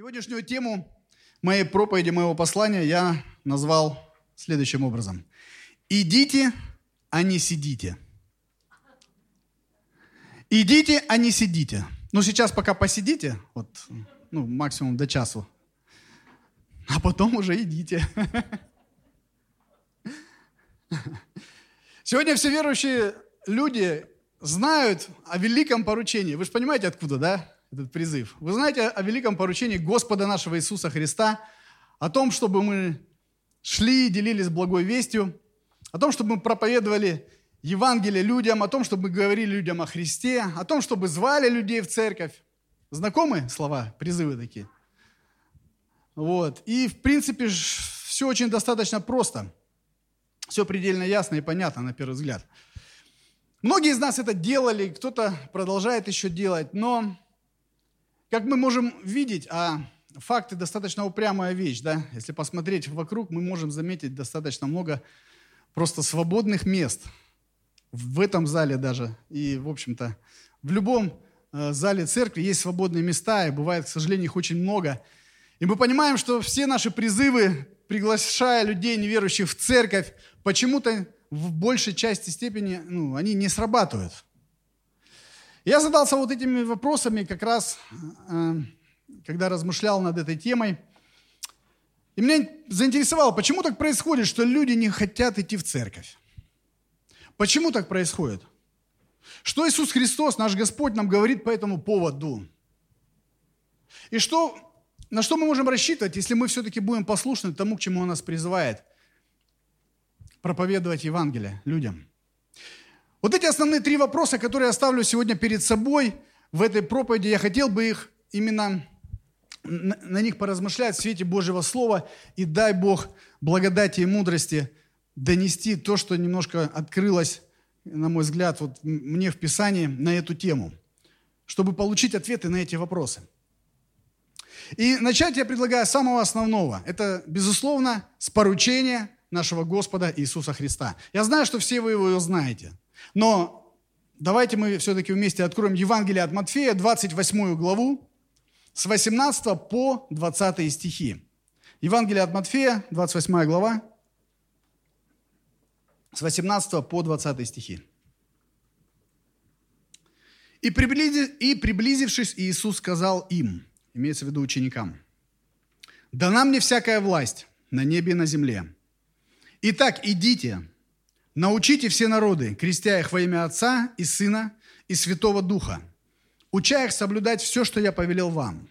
Сегодняшнюю тему моей проповеди, моего послания я назвал следующим образом. Идите, а не сидите. Идите, а не сидите. Ну, сейчас пока посидите, вот, ну, максимум до часу. А потом уже идите. Сегодня все верующие люди знают о великом поручении. Вы же понимаете, откуда, да? Этот призыв. Вы знаете о великом поручении Господа нашего Иисуса Христа, о том, чтобы мы шли и делились благой вестью, о том, чтобы мы проповедовали Евангелие людям, о том, чтобы мы говорили людям о Христе, о том, чтобы звали людей в церковь. Знакомы слова, призывы такие? Вот. И, в принципе, все очень достаточно просто. Все предельно ясно и понятно на первый взгляд. Многие из нас это делали, кто-то продолжает еще делать, но как мы можем видеть, а факты достаточно упрямая вещь, да? Если посмотреть вокруг, мы можем заметить достаточно много просто свободных мест в этом зале даже. И, в общем-то, в любом э, зале церкви есть свободные места, и бывает, к сожалению, их очень много. И мы понимаем, что все наши призывы, приглашая людей, неверующих в церковь, почему-то в большей части степени, ну, они не срабатывают. Я задался вот этими вопросами как раз, э, когда размышлял над этой темой. И меня заинтересовало, почему так происходит, что люди не хотят идти в церковь? Почему так происходит? Что Иисус Христос, наш Господь, нам говорит по этому поводу? И что, на что мы можем рассчитывать, если мы все-таки будем послушны тому, к чему Он нас призывает? Проповедовать Евангелие людям – вот эти основные три вопроса, которые я ставлю сегодня перед собой в этой проповеди, я хотел бы их именно на них поразмышлять в свете Божьего Слова, и дай Бог благодати и мудрости донести то, что немножко открылось, на мой взгляд, вот мне в Писании на эту тему, чтобы получить ответы на эти вопросы. И начать я предлагаю с самого основного. Это, безусловно, с поручения нашего Господа Иисуса Христа. Я знаю, что все вы его знаете. Но давайте мы все-таки вместе откроем Евангелие от Матфея, 28 главу, с 18 по 20 стихи. Евангелие от Матфея, 28 глава, с 18 по 20 стихи. И, приблизившись, Иисус сказал им, имеется в виду ученикам, «Дана мне всякая власть на небе и на земле. Итак, идите, Научите все народы, крестя их во имя Отца и Сына и Святого Духа, уча их соблюдать все, что я повелел вам.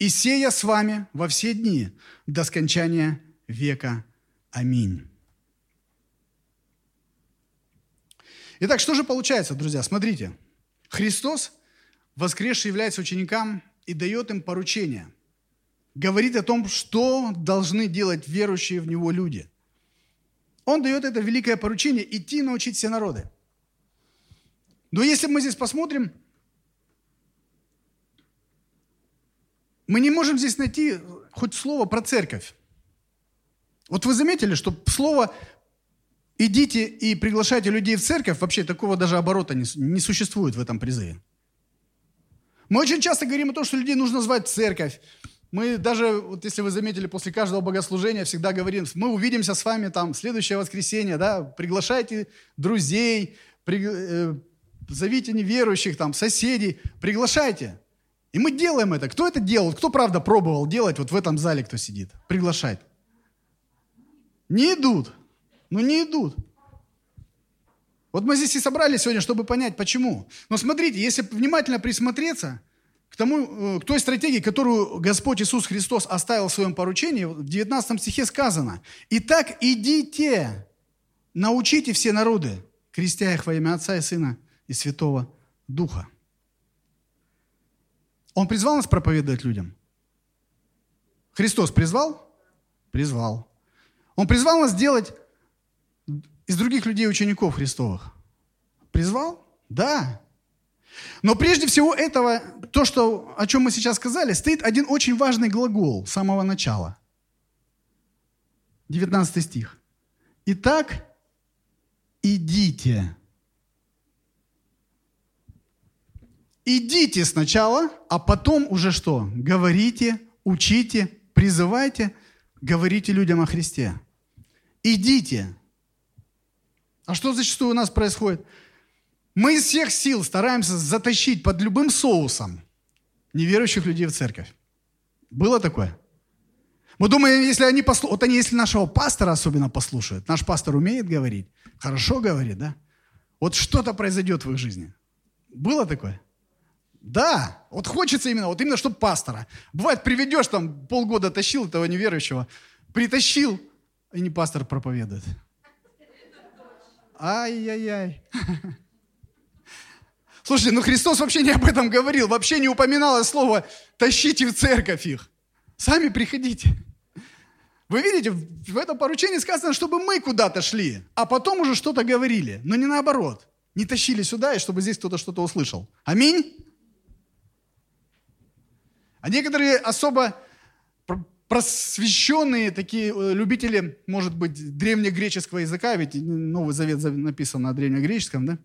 И сея с вами во все дни до скончания века. Аминь. Итак, что же получается, друзья? Смотрите. Христос, воскресший, является ученикам и дает им поручение. Говорит о том, что должны делать верующие в Него люди. Он дает это великое поручение идти научить все народы. Но если мы здесь посмотрим, мы не можем здесь найти хоть слово про церковь. Вот вы заметили, что слово «идите и приглашайте людей в церковь» вообще такого даже оборота не, не существует в этом призыве. Мы очень часто говорим о том, что людей нужно звать в церковь. Мы даже, вот если вы заметили, после каждого богослужения всегда говорим, мы увидимся с вами там следующее воскресенье, да, приглашайте друзей, при, э, зовите неверующих, там, соседей, приглашайте. И мы делаем это. Кто это делал? Кто, правда, пробовал делать вот в этом зале, кто сидит? Приглашать. Не идут. Ну, не идут. Вот мы здесь и собрались сегодня, чтобы понять, почему. Но смотрите, если внимательно присмотреться – к, тому, э, к той стратегии, которую Господь Иисус Христос оставил в своем поручении, в 19 стихе сказано, «Итак, идите, научите все народы, крестя их во имя Отца и Сына и Святого Духа». Он призвал нас проповедовать людям? Христос призвал? Призвал. Он призвал нас делать из других людей учеников Христовых. Призвал? Да. Но прежде всего этого, то, что, о чем мы сейчас сказали, стоит один очень важный глагол с самого начала. 19 стих. Итак, идите. Идите сначала, а потом уже что? Говорите учите, призывайте, говорите людям о Христе. Идите. А что зачастую у нас происходит? Мы из всех сил стараемся затащить под любым соусом неверующих людей в церковь. Было такое? Мы думаем, если они послушают, вот они, если нашего пастора особенно послушают, наш пастор умеет говорить, хорошо говорит, да? Вот что-то произойдет в их жизни. Было такое? Да, вот хочется именно, вот именно, чтобы пастора. Бывает, приведешь там, полгода тащил этого неверующего, притащил, и не пастор проповедует. Ай-яй-яй. Слушайте, ну Христос вообще не об этом говорил, вообще не упоминало слово «тащите в церковь их». Сами приходите. Вы видите, в этом поручении сказано, чтобы мы куда-то шли, а потом уже что-то говорили, но не наоборот. Не тащили сюда, и чтобы здесь кто-то что-то услышал. Аминь? А некоторые особо просвещенные такие э, любители, может быть, древнегреческого языка, ведь Новый Завет написан на древнегреческом, да?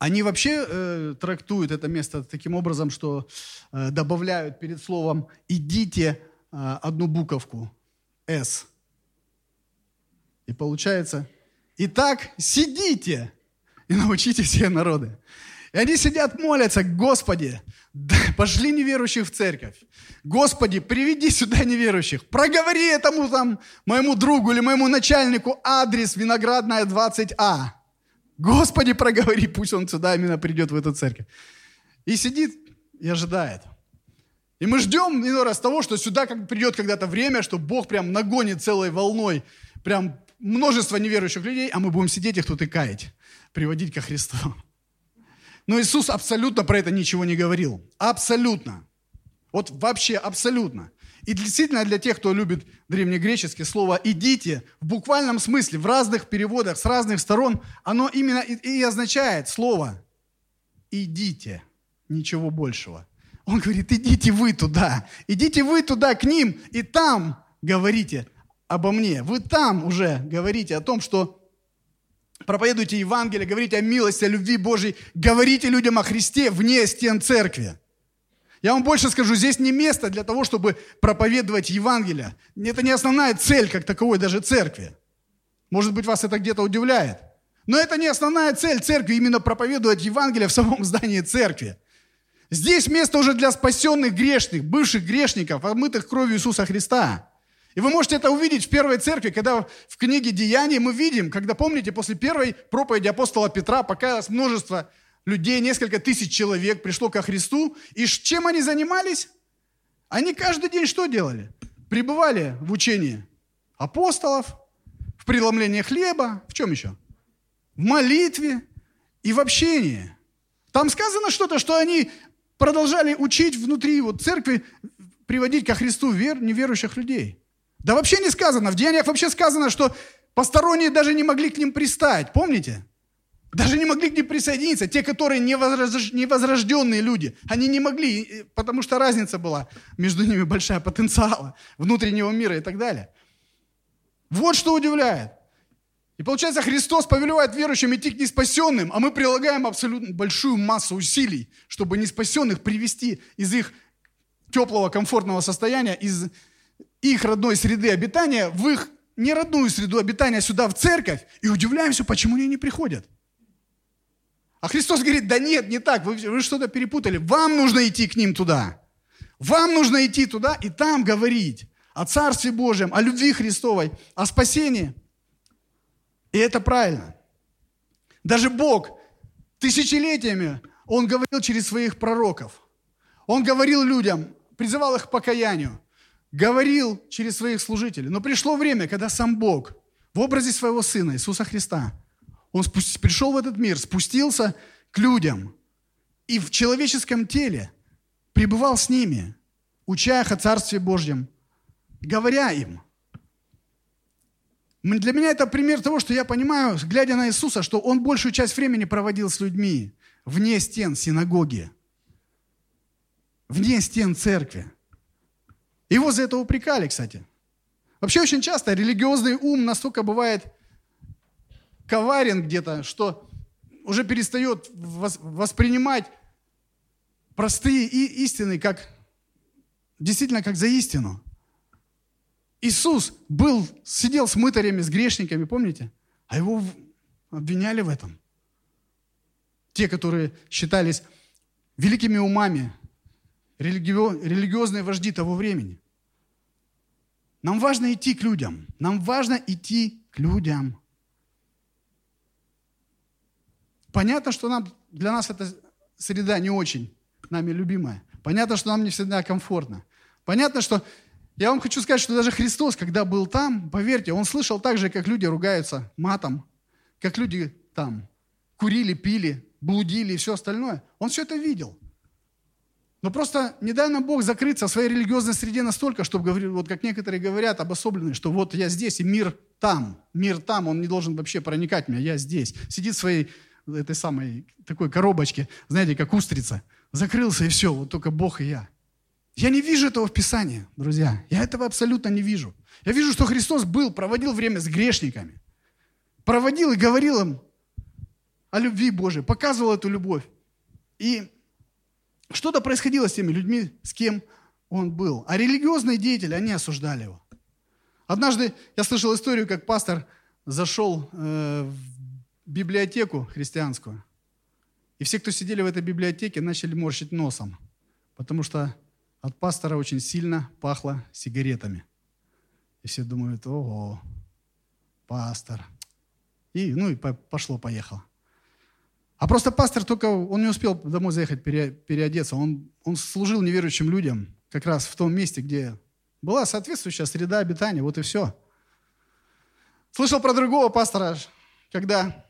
Они вообще э, трактуют это место таким образом, что э, добавляют перед словом «идите» э, одну буковку «с». И получается «Итак, сидите и научите все народы». И они сидят, молятся, Господи, пошли неверующих в церковь. Господи, приведи сюда неверующих. Проговори этому там, моему другу или моему начальнику адрес Виноградная 20А. Господи, проговори, пусть он сюда именно придет в эту церковь. И сидит и ожидает. И мы ждем иной раз того, что сюда как придет когда-то время, что Бог прям нагонит целой волной прям множество неверующих людей, а мы будем сидеть их тут и каять, приводить ко Христу. Но Иисус абсолютно про это ничего не говорил. Абсолютно. Вот вообще абсолютно. И действительно для тех, кто любит древнегреческий, слово «идите» в буквальном смысле, в разных переводах, с разных сторон, оно именно и, и означает слово «идите», ничего большего. Он говорит, идите вы туда, идите вы туда к ним, и там говорите обо мне. Вы там уже говорите о том, что проповедуйте Евангелие, говорите о милости, о любви Божьей, говорите людям о Христе вне стен церкви. Я вам больше скажу, здесь не место для того, чтобы проповедовать Евангелие. Это не основная цель, как таковой даже церкви. Может быть, вас это где-то удивляет. Но это не основная цель церкви, именно проповедовать Евангелие в самом здании церкви. Здесь место уже для спасенных грешных, бывших грешников, омытых кровью Иисуса Христа. И вы можете это увидеть в первой церкви, когда в книге Деяний мы видим, когда, помните, после первой проповеди апостола Петра покаялось множество людей, несколько тысяч человек пришло ко Христу. И чем они занимались? Они каждый день что делали? Пребывали в учении апостолов, в преломлении хлеба, в чем еще? В молитве и в общении. Там сказано что-то, что они продолжали учить внутри вот церкви, приводить ко Христу вер, неверующих людей. Да вообще не сказано. В Деяниях вообще сказано, что посторонние даже не могли к ним пристать. Помните? Даже не могли к ним присоединиться. Те, которые невозрожденные люди, они не могли, потому что разница была между ними большая потенциала внутреннего мира и так далее. Вот что удивляет. И получается, Христос повелевает верующим идти к неспасенным, а мы прилагаем абсолютно большую массу усилий, чтобы неспасенных привести из их теплого, комфортного состояния, из их родной среды обитания в их неродную среду обитания сюда, в церковь, и удивляемся, почему они не приходят. А Христос говорит, да нет, не так, вы, вы что-то перепутали. Вам нужно идти к ним туда. Вам нужно идти туда и там говорить о Царстве Божьем, о любви Христовой, о спасении. И это правильно. Даже Бог тысячелетиями, Он говорил через своих пророков. Он говорил людям, призывал их к покаянию, говорил через своих служителей. Но пришло время, когда сам Бог в образе своего Сына Иисуса Христа – он пришел в этот мир, спустился к людям и в человеческом теле пребывал с ними, уча их о Царстве Божьем, говоря им. Для меня это пример того, что я понимаю, глядя на Иисуса, что Он большую часть времени проводил с людьми вне стен синагоги, вне стен церкви. Его за это упрекали, кстати. Вообще очень часто религиозный ум настолько бывает коварен где-то, что уже перестает воспринимать простые истины как действительно как за истину. Иисус был, сидел с мытарями, с грешниками, помните? А его обвиняли в этом. Те, которые считались великими умами, религиозные вожди того времени. Нам важно идти к людям. Нам важно идти к людям. Понятно, что нам, для нас эта среда не очень нами любимая. Понятно, что нам не всегда комфортно. Понятно, что я вам хочу сказать, что даже Христос, когда был там, поверьте, он слышал так же, как люди ругаются матом, как люди там курили, пили, блудили и все остальное. Он все это видел. Но просто не дай нам Бог закрыться в своей религиозной среде настолько, чтобы говорить, вот как некоторые говорят, обособленные, что вот я здесь, и мир там. Мир там, он не должен вообще проникать в меня, я здесь. Сидит в своей этой самой такой коробочке, знаете, как устрица. Закрылся и все, вот только Бог и я. Я не вижу этого в Писании, друзья. Я этого абсолютно не вижу. Я вижу, что Христос был, проводил время с грешниками. Проводил и говорил им о любви Божией, показывал эту любовь. И что-то происходило с теми людьми, с кем он был. А религиозные деятели, они осуждали его. Однажды я слышал историю, как пастор зашел э, в библиотеку христианскую, и все, кто сидели в этой библиотеке, начали морщить носом, потому что от пастора очень сильно пахло сигаретами. И все думают, ого, пастор. И, ну и пошло-поехало. А просто пастор только, он не успел домой заехать переодеться. Он, он служил неверующим людям как раз в том месте, где была соответствующая среда обитания. Вот и все. Слышал про другого пастора, когда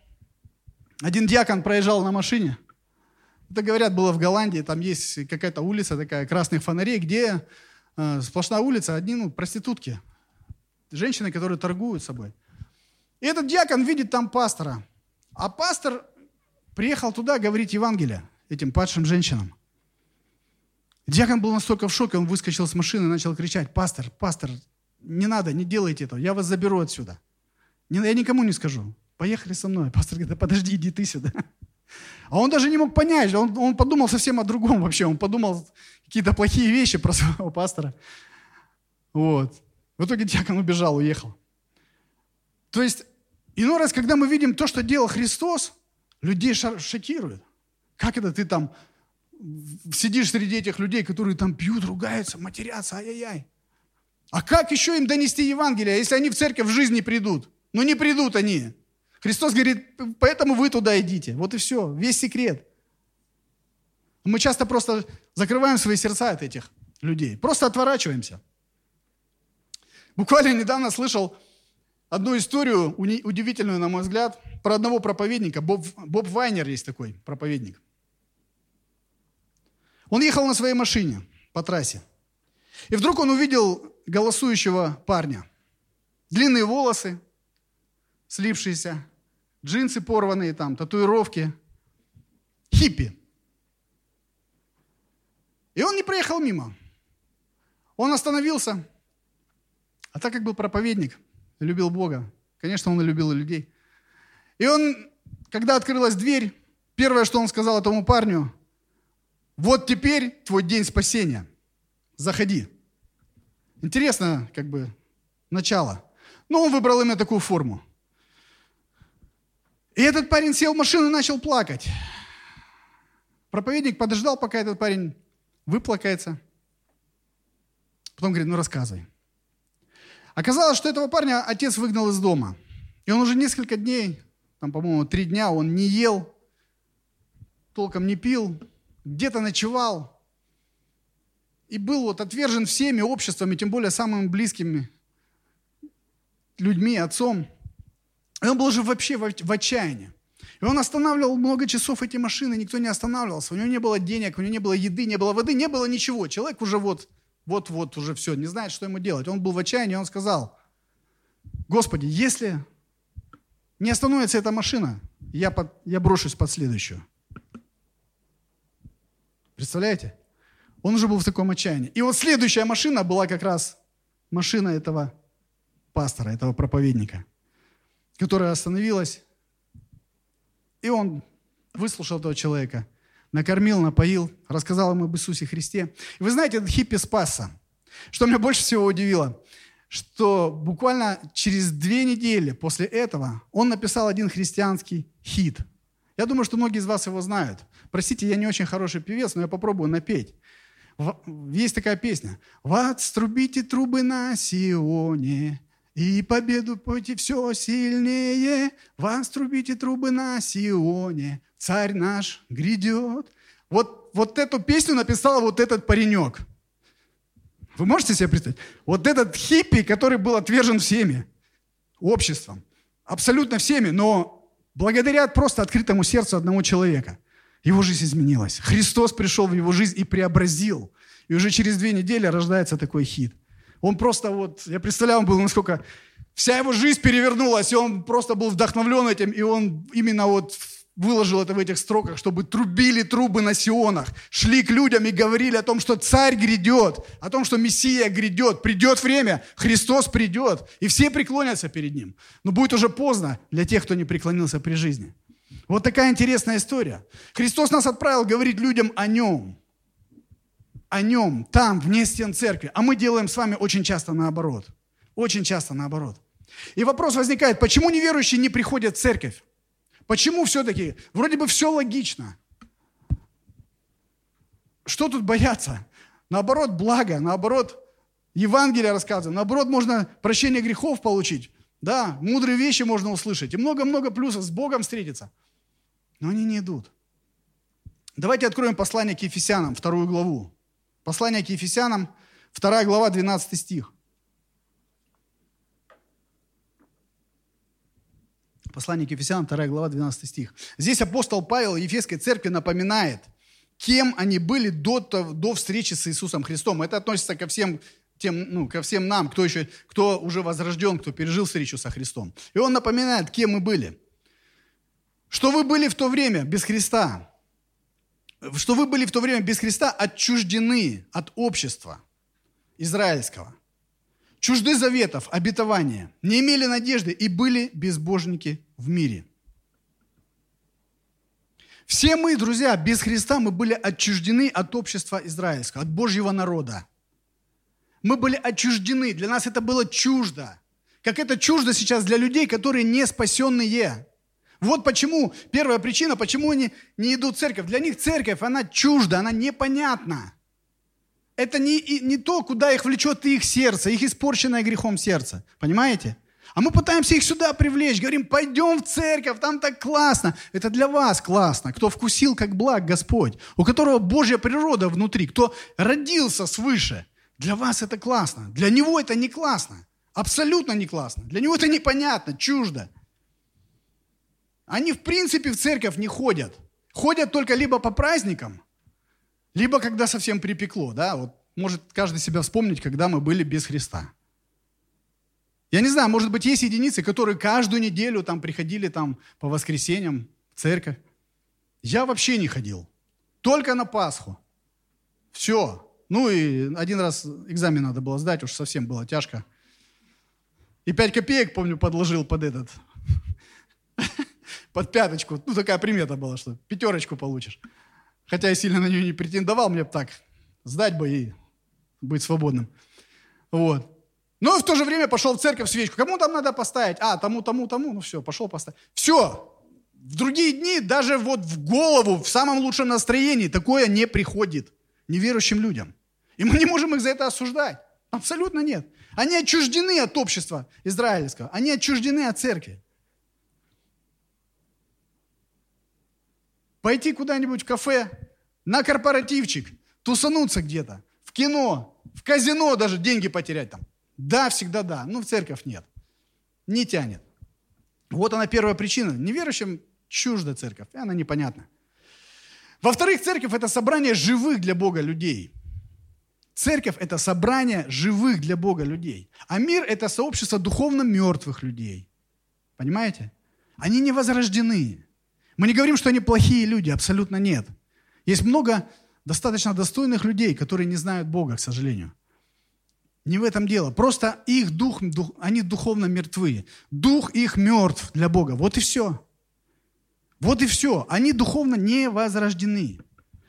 один диакон проезжал на машине. Это, говорят, было в Голландии. Там есть какая-то улица такая, красных фонарей, где э, сплошная улица, одни ну, проститутки. Женщины, которые торгуют собой. И этот диакон видит там пастора. А пастор приехал туда говорить Евангелие этим падшим женщинам. Диакон был настолько в шоке, он выскочил с машины и начал кричать, пастор, пастор, не надо, не делайте этого, я вас заберу отсюда. Я никому не скажу. Поехали со мной. Пастор говорит, да подожди, иди ты сюда. А он даже не мог понять, он, он подумал совсем о другом вообще. Он подумал какие-то плохие вещи про своего пастора. Вот. В итоге диакон убежал, уехал. То есть, иной раз, когда мы видим то, что делал Христос, людей шокирует. Как это ты там сидишь среди этих людей, которые там пьют, ругаются, матерятся, ай-яй-яй. А как еще им донести Евангелие, если они в церковь в жизни придут? Ну не придут они. Христос говорит, поэтому вы туда идите. Вот и все, весь секрет. Мы часто просто закрываем свои сердца от этих людей, просто отворачиваемся. Буквально недавно слышал одну историю, удивительную, на мой взгляд, про одного проповедника. Боб, Боб Вайнер есть такой проповедник. Он ехал на своей машине по трассе. И вдруг он увидел голосующего парня. Длинные волосы, слипшиеся, джинсы порванные там, татуировки. Хиппи. И он не проехал мимо. Он остановился. А так как был проповедник, любил Бога, конечно, он и любил людей. И он, когда открылась дверь, первое, что он сказал этому парню, вот теперь твой день спасения. Заходи. Интересно, как бы, начало. Но он выбрал именно такую форму. И этот парень сел в машину и начал плакать. Проповедник подождал, пока этот парень выплакается. Потом говорит, ну рассказывай. Оказалось, что этого парня отец выгнал из дома. И он уже несколько дней там, по-моему, три дня он не ел, толком не пил, где-то ночевал. И был вот отвержен всеми обществами, тем более самыми близкими людьми, отцом. И он был уже вообще в отчаянии. И он останавливал много часов эти машины, никто не останавливался. У него не было денег, у него не было еды, не было воды, не было ничего. Человек уже вот, вот-вот уже все, не знает, что ему делать. Он был в отчаянии, он сказал, Господи, если не остановится эта машина, я, под, я брошусь под следующую. Представляете? Он уже был в таком отчаянии. И вот следующая машина была как раз машина этого пастора, этого проповедника, которая остановилась. И он выслушал этого человека. накормил, напоил, рассказал им об Иисусе Христе. И вы знаете, этот хиппи спасся. Что меня больше всего удивило, что буквально через две недели после этого он написал один христианский хит. Я думаю, что многие из вас его знают. Простите, я не очень хороший певец, но я попробую напеть. Есть такая песня. «Вот струбите трубы на Сионе, и победу пойте все сильнее, вас трубите трубы на Сионе, царь наш грядет. Вот, вот эту песню написал вот этот паренек. Вы можете себе представить? Вот этот хиппи, который был отвержен всеми, обществом, абсолютно всеми, но благодаря просто открытому сердцу одного человека, его жизнь изменилась. Христос пришел в его жизнь и преобразил. И уже через две недели рождается такой хит. Он просто вот, я представляю, он был насколько... Вся его жизнь перевернулась, и он просто был вдохновлен этим, и он именно вот выложил это в этих строках, чтобы трубили трубы на Сионах, шли к людям и говорили о том, что царь грядет, о том, что Мессия грядет, придет время, Христос придет, и все преклонятся перед Ним. Но будет уже поздно для тех, кто не преклонился при жизни. Вот такая интересная история. Христос нас отправил говорить людям о Нем о нем, там, вне стен церкви. А мы делаем с вами очень часто наоборот. Очень часто наоборот. И вопрос возникает, почему неверующие не приходят в церковь? Почему все-таки? Вроде бы все логично. Что тут бояться? Наоборот, благо, наоборот, Евангелие рассказывает, наоборот, можно прощение грехов получить. Да, мудрые вещи можно услышать. И много-много плюсов с Богом встретиться. Но они не идут. Давайте откроем послание к Ефесянам, вторую главу. Послание к Ефесянам, 2 глава, 12 стих. Послание к Ефесянам, 2 глава, 12 стих. Здесь апостол Павел Ефесской церкви напоминает, кем они были до, до встречи с Иисусом Христом. Это относится ко всем тем, ну, ко всем нам, кто еще, кто уже возрожден, кто пережил встречу со Христом. И он напоминает, кем мы были. Что вы были в то время без Христа, что вы были в то время без Христа отчуждены от общества израильского, чужды заветов, обетования, не имели надежды и были безбожники в мире. Все мы, друзья, без Христа мы были отчуждены от общества израильского, от Божьего народа. Мы были отчуждены, для нас это было чуждо. Как это чуждо сейчас для людей, которые не спасенные. Вот почему, первая причина, почему они не идут в церковь. Для них церковь, она чужда, она непонятна. Это не, не то, куда их влечет их сердце, их испорченное грехом сердце. Понимаете? А мы пытаемся их сюда привлечь, говорим, пойдем в церковь, там так классно. Это для вас классно, кто вкусил как благ Господь, у которого Божья природа внутри, кто родился свыше. Для вас это классно, для него это не классно, абсолютно не классно. Для него это непонятно, чуждо. Они в принципе в церковь не ходят. Ходят только либо по праздникам, либо когда совсем припекло. Да? Вот может каждый себя вспомнить, когда мы были без Христа. Я не знаю, может быть, есть единицы, которые каждую неделю там приходили там по воскресеньям в церковь. Я вообще не ходил. Только на Пасху. Все. Ну и один раз экзамен надо было сдать, уж совсем было тяжко. И пять копеек, помню, подложил под этот под пяточку. Ну, такая примета была, что пятерочку получишь. Хотя я сильно на нее не претендовал, мне бы так сдать бы и быть свободным. Вот. Но в то же время пошел в церковь свечку. Кому там надо поставить? А, тому, тому, тому. Ну все, пошел поставить. Все. В другие дни даже вот в голову, в самом лучшем настроении такое не приходит неверующим людям. И мы не можем их за это осуждать. Абсолютно нет. Они отчуждены от общества израильского. Они отчуждены от церкви. Пойти куда-нибудь в кафе, на корпоративчик, тусануться где-то, в кино, в казино даже деньги потерять там. Да, всегда да, но в церковь нет. Не тянет. Вот она первая причина. Неверующим чужда церковь, и она непонятна. Во-вторых, церковь – это собрание живых для Бога людей. Церковь – это собрание живых для Бога людей. А мир – это сообщество духовно мертвых людей. Понимаете? Они не возрождены. Мы не говорим, что они плохие люди, абсолютно нет. Есть много достаточно достойных людей, которые не знают Бога, к сожалению. Не в этом дело. Просто их дух, дух, они духовно мертвы. Дух их мертв для Бога. Вот и все. Вот и все. Они духовно не возрождены.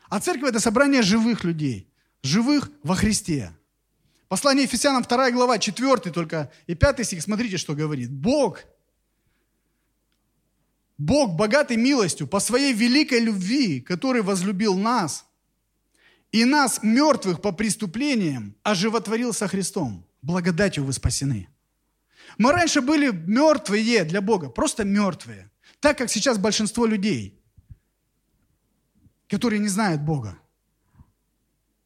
А церковь – это собрание живых людей, живых во Христе. Послание Ефесянам 2 глава, 4 только и 5 стих, смотрите, что говорит. Бог, Бог, богатый милостью, по своей великой любви, который возлюбил нас, и нас, мертвых по преступлениям, оживотворил со Христом. Благодатью вы спасены. Мы раньше были мертвые для Бога, просто мертвые. Так как сейчас большинство людей, которые не знают Бога.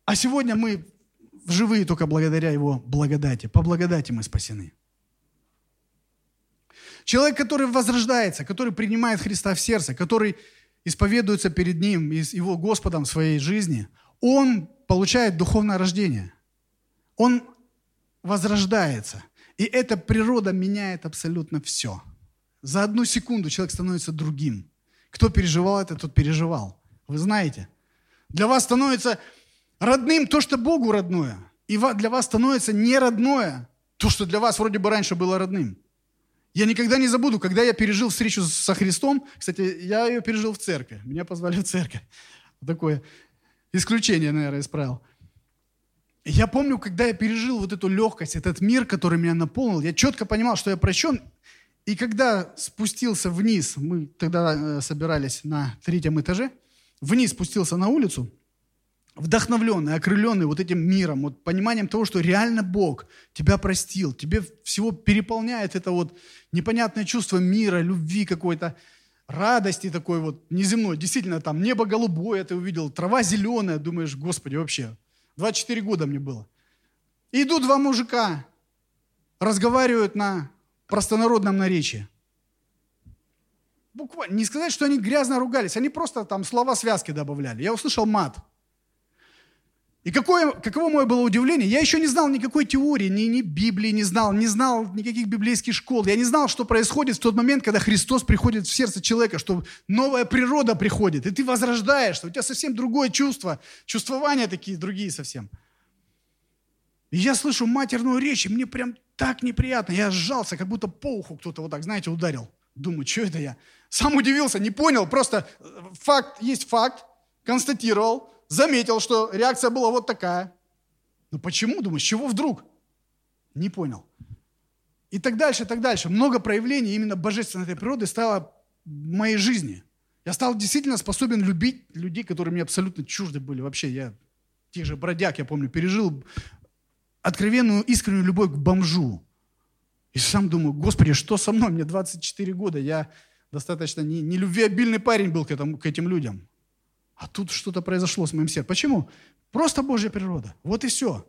А сегодня мы живые только благодаря Его благодати. По благодати мы спасены. Человек, который возрождается, который принимает Христа в сердце, который исповедуется перед Ним и Его Господом в своей жизни, он получает духовное рождение. Он возрождается. И эта природа меняет абсолютно все. За одну секунду человек становится другим. Кто переживал это, тот переживал. Вы знаете. Для вас становится родным то, что Богу родное. И для вас становится не родное то, что для вас вроде бы раньше было родным. Я никогда не забуду, когда я пережил встречу со Христом. Кстати, я ее пережил в церкви. Меня позвали в церковь. Такое исключение, наверное, исправил. Я помню, когда я пережил вот эту легкость, этот мир, который меня наполнил, я четко понимал, что я прощен. И когда спустился вниз, мы тогда э, собирались на третьем этаже, вниз спустился на улицу, вдохновленный, окрыленный вот этим миром, вот пониманием того, что реально Бог тебя простил, тебе всего переполняет это вот непонятное чувство мира, любви какой-то, радости такой вот неземной. Действительно, там небо голубое ты увидел, трава зеленая, думаешь, Господи, вообще, 24 года мне было. Идут два мужика, разговаривают на простонародном наречии. Буквально, не сказать, что они грязно ругались, они просто там слова связки добавляли. Я услышал мат – и какое, каково мое было удивление, я еще не знал никакой теории, ни, ни Библии не знал, не знал никаких библейских школ. Я не знал, что происходит в тот момент, когда Христос приходит в сердце человека, что новая природа приходит, и ты возрождаешься, у тебя совсем другое чувство, чувствования такие другие совсем. И я слышу матерную речь, и мне прям так неприятно. Я сжался, как будто по уху кто-то вот так, знаете, ударил. Думаю, что это я? Сам удивился, не понял, просто факт есть факт, констатировал, заметил, что реакция была вот такая. Ну почему, думаю, с чего вдруг? Не понял. И так дальше, и так дальше. Много проявлений именно божественной этой природы стало в моей жизни. Я стал действительно способен любить людей, которые мне абсолютно чужды были. Вообще, я тех же бродяг, я помню, пережил откровенную, искреннюю любовь к бомжу. И сам думаю, Господи, что со мной? Мне 24 года, я достаточно не, не любвеобильный парень был к, этому, к этим людям. А тут что-то произошло с моим сердцем. Почему? Просто Божья природа. Вот и все.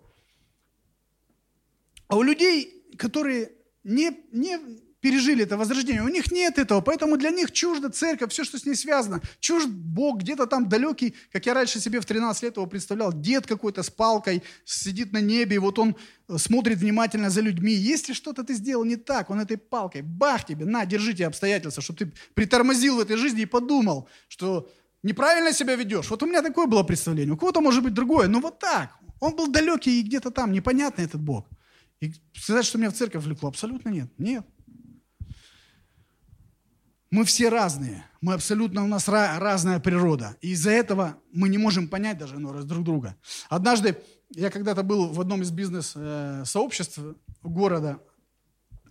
А у людей, которые не, не пережили это возрождение, у них нет этого, поэтому для них чужда церковь, все, что с ней связано. Чужд Бог, где-то там далекий, как я раньше себе в 13 лет его представлял, дед какой-то с палкой сидит на небе, и вот он э, смотрит внимательно за людьми. Если что-то ты сделал не так, он этой палкой, бах тебе, на, держите обстоятельства, чтобы ты притормозил в этой жизни и подумал, что неправильно себя ведешь. Вот у меня такое было представление. У кого-то может быть другое, но вот так. Он был далекий и где-то там, непонятный этот Бог. И сказать, что меня в церковь влекло, абсолютно нет. Нет. Мы все разные. Мы абсолютно, у нас разная природа. И из-за этого мы не можем понять даже ну, раз друг друга. Однажды я когда-то был в одном из бизнес-сообществ э, города.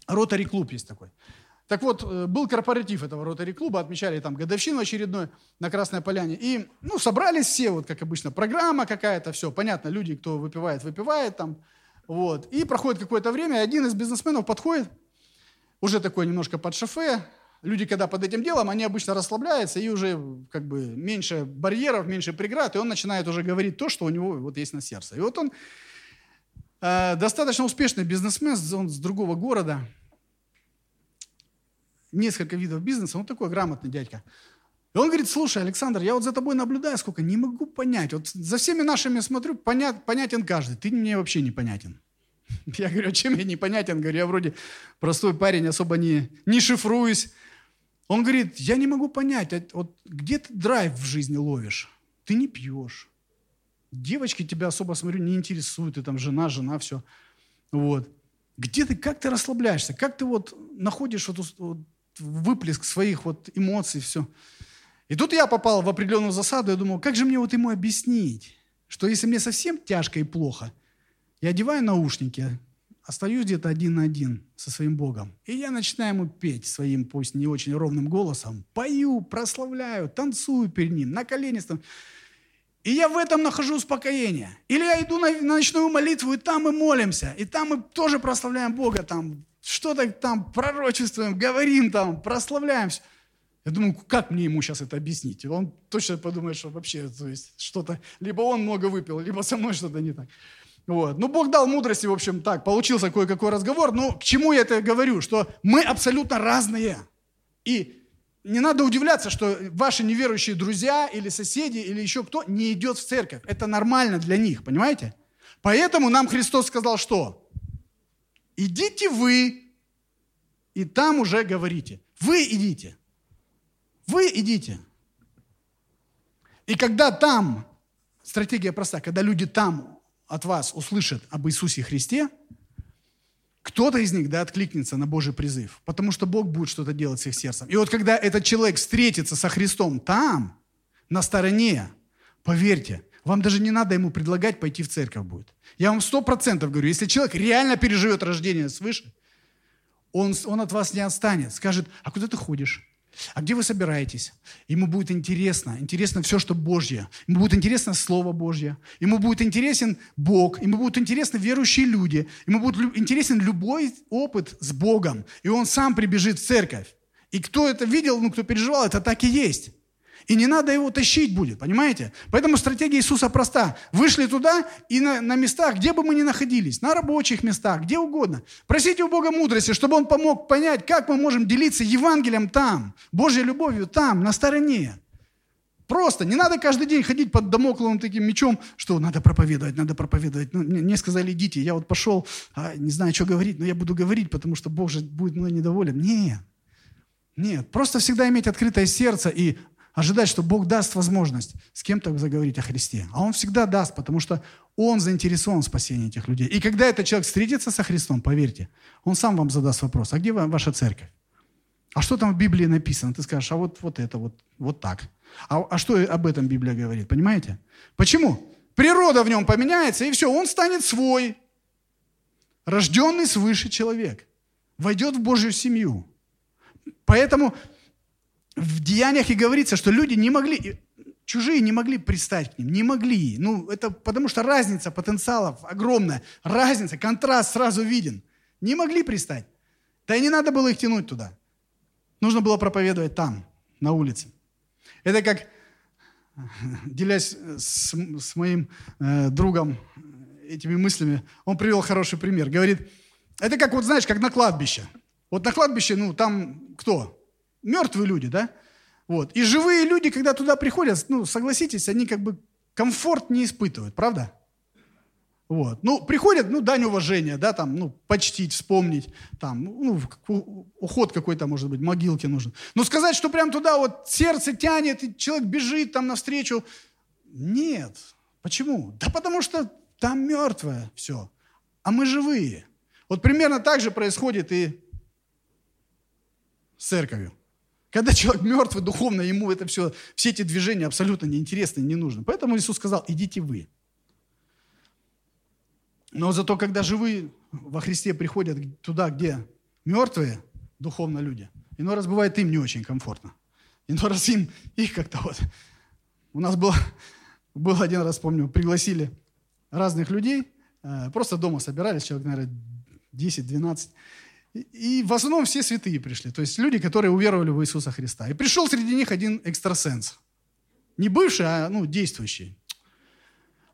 Ротари клуб есть такой. Так вот, э, был корпоратив этого ротари клуба, отмечали там годовщину очередную на Красной Поляне. И, ну, собрались все, вот как обычно, программа какая-то, все, понятно, люди, кто выпивает, выпивает там. Вот. И проходит какое-то время, и один из бизнесменов подходит, уже такой немножко под шофе. Люди, когда под этим делом, они обычно расслабляются, и уже как бы меньше барьеров, меньше преград, и он начинает уже говорить то, что у него вот есть на сердце. И вот он э, достаточно успешный бизнесмен, он с другого города, несколько видов бизнеса, он такой грамотный дядька. И он говорит, слушай, Александр, я вот за тобой наблюдаю сколько, не могу понять. Вот за всеми нашими смотрю, понят, понятен каждый. Ты мне вообще непонятен. Я говорю, а чем я непонятен? Говорю, я вроде простой парень, особо не, не шифруюсь. Он говорит, я не могу понять, а вот где ты драйв в жизни ловишь? Ты не пьешь. Девочки тебя особо, смотрю, не интересуют. Ты там жена, жена, все. Вот. Где ты, как ты расслабляешься? Как ты вот находишь вот, вот выплеск своих вот эмоций, все. И тут я попал в определенную засаду, я думал, как же мне вот ему объяснить, что если мне совсем тяжко и плохо, я одеваю наушники, остаюсь где-то один на один со своим Богом. И я начинаю ему петь своим, пусть не очень ровным голосом. Пою, прославляю, танцую перед ним, на колени стану. И я в этом нахожу успокоение. Или я иду на, ночную молитву, и там мы молимся, и там мы тоже прославляем Бога, там что-то там пророчествуем, говорим там, прославляемся. Я думаю, как мне ему сейчас это объяснить? Он точно подумает, что вообще, то есть что-то, либо он много выпил, либо со мной что-то не так. Вот. Ну, Бог дал мудрости, в общем, так, получился кое-какой разговор. Но к чему я это говорю? Что мы абсолютно разные. И не надо удивляться, что ваши неверующие друзья или соседи или еще кто не идет в церковь. Это нормально для них, понимаете? Поэтому нам Христос сказал что? Идите вы, и там уже говорите. Вы идите. Вы идите. И когда там, стратегия проста, когда люди там от вас услышат об Иисусе Христе, кто-то из них да, откликнется на Божий призыв, потому что Бог будет что-то делать с их сердцем. И вот когда этот человек встретится со Христом там, на стороне, поверьте, вам даже не надо ему предлагать пойти в церковь будет. Я вам сто процентов говорю, если человек реально переживет рождение свыше, он, он от вас не отстанет, скажет, а куда ты ходишь? А где вы собираетесь? Ему будет интересно, интересно все, что Божье. Ему будет интересно Слово Божье. Ему будет интересен Бог. Ему будут интересны верующие люди. Ему будет интересен любой опыт с Богом. И он сам прибежит в церковь. И кто это видел, ну, кто переживал, это так и есть. И не надо его тащить будет, понимаете? Поэтому стратегия Иисуса проста. Вышли туда и на, на местах, где бы мы ни находились, на рабочих местах, где угодно. Просите у Бога мудрости, чтобы Он помог понять, как мы можем делиться Евангелием там, Божьей любовью там, на стороне. Просто, не надо каждый день ходить под домокловым таким мечом, что надо проповедовать, надо проповедовать. Ну, мне сказали, идите, я вот пошел, а, не знаю, что говорить, но я буду говорить, потому что Бог же будет мной недоволен. Нет, нет, просто всегда иметь открытое сердце и ожидать, что Бог даст возможность с кем-то заговорить о Христе. А Он всегда даст, потому что Он заинтересован в спасении этих людей. И когда этот человек встретится со Христом, поверьте, он сам вам задаст вопрос, а где ваша церковь? А что там в Библии написано? Ты скажешь, а вот, вот это, вот, вот так. А, а что об этом Библия говорит? Понимаете? Почему? Природа в нем поменяется, и все, он станет свой. Рожденный свыше человек. Войдет в Божью семью. Поэтому в деяниях и говорится, что люди не могли, чужие не могли пристать к ним, не могли. Ну, это потому что разница потенциалов огромная. Разница, контраст сразу виден. Не могли пристать. Да и не надо было их тянуть туда. Нужно было проповедовать там, на улице. Это как, делясь с, с моим э, другом этими мыслями, он привел хороший пример. Говорит, это как, вот знаешь, как на кладбище. Вот на кладбище, ну, там кто? Мертвые люди, да? Вот. И живые люди, когда туда приходят, ну, согласитесь, они как бы комфорт не испытывают, правда? Вот. Ну, приходят, ну, дань уважения, да, там, ну, почтить, вспомнить, там, ну, уход какой-то, может быть, могилки нужен. Но сказать, что прям туда вот сердце тянет, и человек бежит там навстречу, нет. Почему? Да потому что там мертвое все, а мы живые. Вот примерно так же происходит и с церковью. Когда человек мертвый духовно, ему это все, все эти движения абсолютно неинтересны, не нужны. Поэтому Иисус сказал, идите вы. Но зато, когда живые во Христе приходят туда, где мертвые духовно люди, иной раз бывает им не очень комфортно. Иной раз им, их как-то вот... У нас был, был один раз, помню, пригласили разных людей, э, просто дома собирались, человек, наверное, 10-12, и в основном все святые пришли, то есть люди, которые уверовали в Иисуса Христа. И пришел среди них один экстрасенс. Не бывший, а ну, действующий.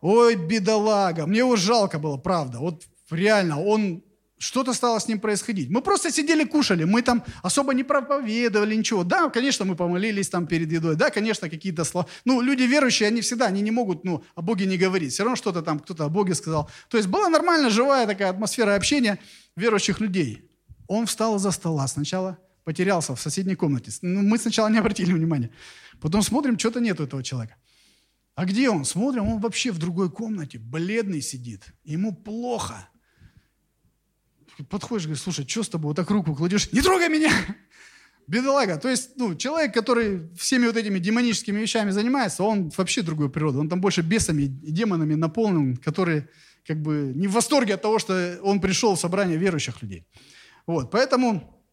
Ой, бедолага, мне его жалко было, правда. Вот реально, он что-то стало с ним происходить. Мы просто сидели, кушали, мы там особо не проповедовали ничего. Да, конечно, мы помолились там перед едой, да, конечно, какие-то слова. Ну, люди верующие, они всегда, они не могут, ну, о Боге не говорить. Все равно что-то там кто-то о Боге сказал. То есть была нормальная, живая такая атмосфера общения верующих людей. Он встал из-за стола. Сначала потерялся в соседней комнате. Ну, мы сначала не обратили внимания. Потом смотрим, что-то нет у этого человека. А где он? Смотрим, он вообще в другой комнате, бледный сидит. Ему плохо. Подходишь, говоришь, слушай, что с тобой? Вот так руку кладешь. Не трогай меня! Бедолага. То есть, ну, человек, который всеми вот этими демоническими вещами занимается, он вообще другой природы. Он там больше бесами и демонами наполнен, которые как бы не в восторге от того, что он пришел в собрание верующих людей. Вот, поэтому,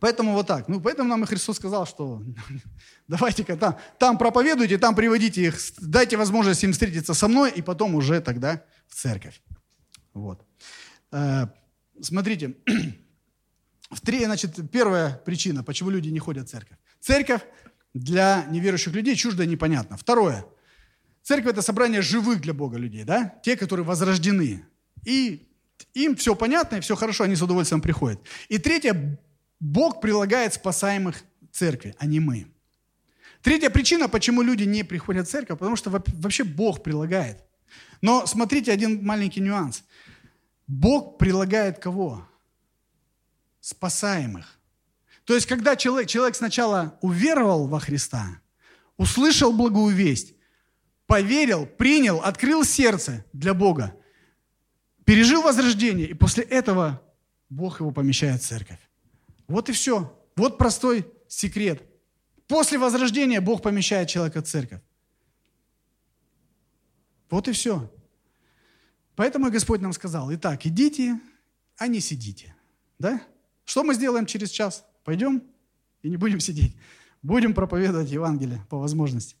поэтому вот так. Ну, поэтому нам и Христос сказал, что давайте-ка там, там проповедуйте, там приводите их, дайте возможность им встретиться со мной, и потом уже тогда в церковь. Вот. Э, смотрите, в три, значит, первая причина, почему люди не ходят в церковь. Церковь для неверующих людей чуждо и непонятно. Второе. Церковь – это собрание живых для Бога людей, да? Те, которые возрождены. И им все понятно, и все хорошо, они с удовольствием приходят. И третье. Бог прилагает спасаемых церкви, а не мы. Третья причина, почему люди не приходят в церковь, потому что вообще Бог прилагает. Но смотрите один маленький нюанс. Бог прилагает кого? спасаемых. То есть, когда человек, человек сначала уверовал во Христа, услышал благую весть, поверил, принял, открыл сердце для Бога, пережил возрождение, и после этого Бог его помещает в церковь. Вот и все. Вот простой секрет. После возрождения Бог помещает человека в церковь. Вот и все. Поэтому Господь нам сказал, итак, идите, а не сидите. Да? Что мы сделаем через час? Пойдем и не будем сидеть. Будем проповедовать Евангелие по возможности.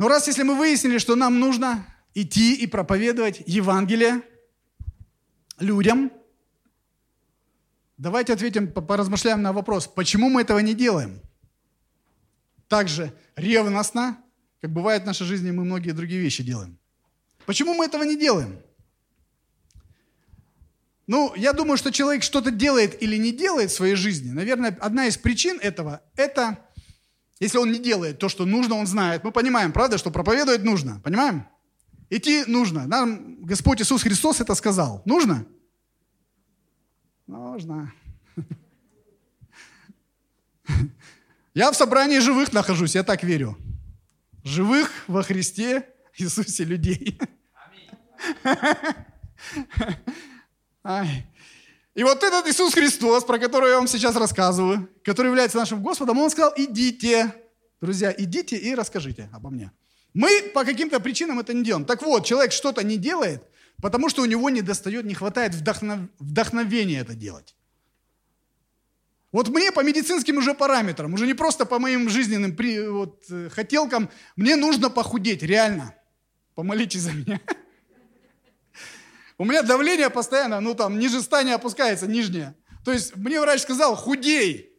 Но раз если мы выяснили, что нам нужно идти и проповедовать Евангелие людям, давайте ответим, поразмышляем на вопрос, почему мы этого не делаем? Также ревностно, как бывает в нашей жизни, мы многие другие вещи делаем. Почему мы этого не делаем? Ну, я думаю, что человек что-то делает или не делает в своей жизни. Наверное, одна из причин этого – это, если он не делает то, что нужно, он знает. Мы понимаем, правда, что проповедовать нужно. Понимаем? Идти нужно. Нам Господь Иисус Христос это сказал. Нужно? Нужно. Я в собрании живых нахожусь, я так верю. Живых во Христе Иисусе людей. Ай. И вот этот Иисус Христос, про которого я вам сейчас рассказываю, который является нашим Господом, Он сказал, идите, друзья, идите и расскажите обо мне. Мы по каким-то причинам это не делаем. Так вот, человек что-то не делает, потому что у него не достает, не хватает вдохнов... вдохновения это делать. Вот мне по медицинским уже параметрам, уже не просто по моим жизненным при... вот, э, хотелкам, мне нужно похудеть, реально. Помолитесь за меня. У меня давление постоянно, ну там, ниже 100 не опускается, нижнее. То есть мне врач сказал, худей.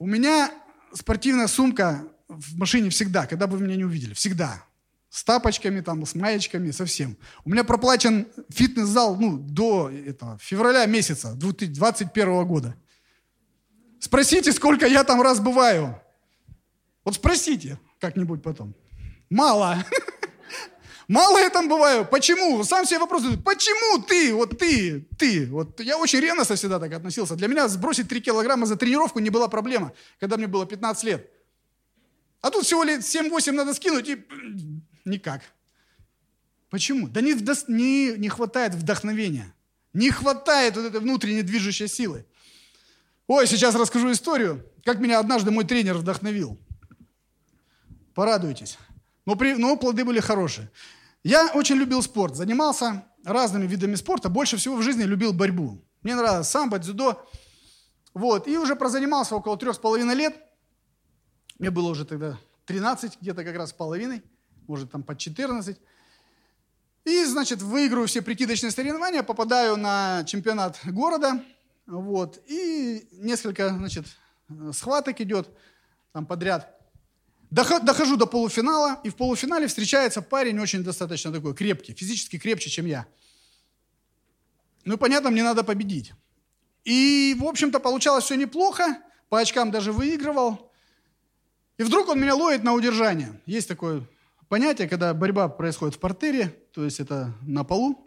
У меня спортивная сумка в машине всегда, когда бы вы меня не увидели, всегда. С тапочками, там, с маечками, совсем. У меня проплачен фитнес-зал ну, до этого, февраля месяца 2021 года. Спросите, сколько я там раз бываю. Вот спросите как-нибудь потом. Мало. Мало я там бываю. Почему? Сам себе вопрос задаю. Почему ты, вот ты, ты? Вот я очень ревностно всегда так относился. Для меня сбросить 3 килограмма за тренировку не была проблема, когда мне было 15 лет. А тут всего лет 7-8 надо скинуть и никак. Почему? Да не, не, не хватает вдохновения. Не хватает вот этой внутренней движущей силы. Ой, сейчас расскажу историю, как меня однажды мой тренер вдохновил. Порадуйтесь. Но, при, но плоды были хорошие. Я очень любил спорт, занимался разными видами спорта, больше всего в жизни любил борьбу. Мне нравилось самбо, дзюдо. Вот, и уже прозанимался около трех с половиной лет. Мне было уже тогда 13, где-то как раз с половиной, может там под 14. И, значит, выиграю все прикидочные соревнования, попадаю на чемпионат города, вот, и несколько, значит, схваток идет там подряд. Дохожу до полуфинала, и в полуфинале встречается парень очень достаточно такой крепкий, физически крепче, чем я. Ну, понятно, мне надо победить. И, в общем-то, получалось все неплохо, по очкам даже выигрывал. И вдруг он меня ловит на удержание. Есть такое понятие, когда борьба происходит в портере, то есть это на полу.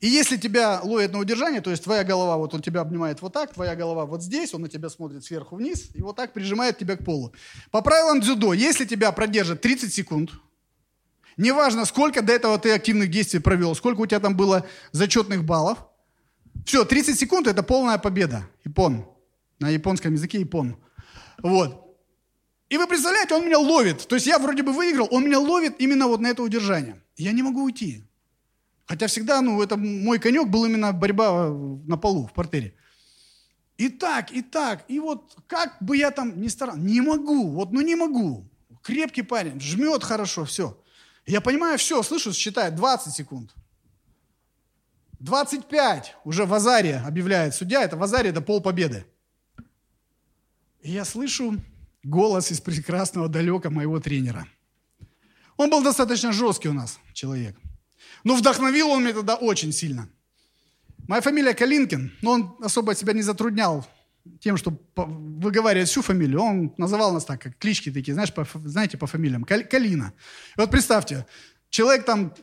И если тебя ловят на удержание, то есть твоя голова, вот он тебя обнимает вот так, твоя голова вот здесь, он на тебя смотрит сверху вниз и вот так прижимает тебя к полу. По правилам дзюдо, если тебя продержат 30 секунд, неважно, сколько до этого ты активных действий провел, сколько у тебя там было зачетных баллов, Все, 30 секунд – это полная победа. Япон. На японском языке япон. Вот. И вы представляете, он меня ловит. То есть я вроде бы выиграл, он меня ловит именно вот на это удержание. Я не могу уйти. Хотя всегда, ну, это мой конек был именно борьба на полу, в портере. И так, и так, и вот как бы я там ни старался, не могу, вот ну не могу. Крепкий парень, жмет хорошо, все. Я понимаю, все, слышу, считает 20 секунд. 25 уже в Азаре объявляет судья, это в Азаре, это пол победы. И я слышу голос из прекрасного далека моего тренера. Он был достаточно жесткий у нас человек – но вдохновил он меня тогда очень сильно. Моя фамилия Калинкин, но он особо себя не затруднял тем, что выговаривать всю фамилию. Он называл нас так, как клички такие, знаешь, по, знаете, по фамилиям. Калина. И вот представьте, человек там,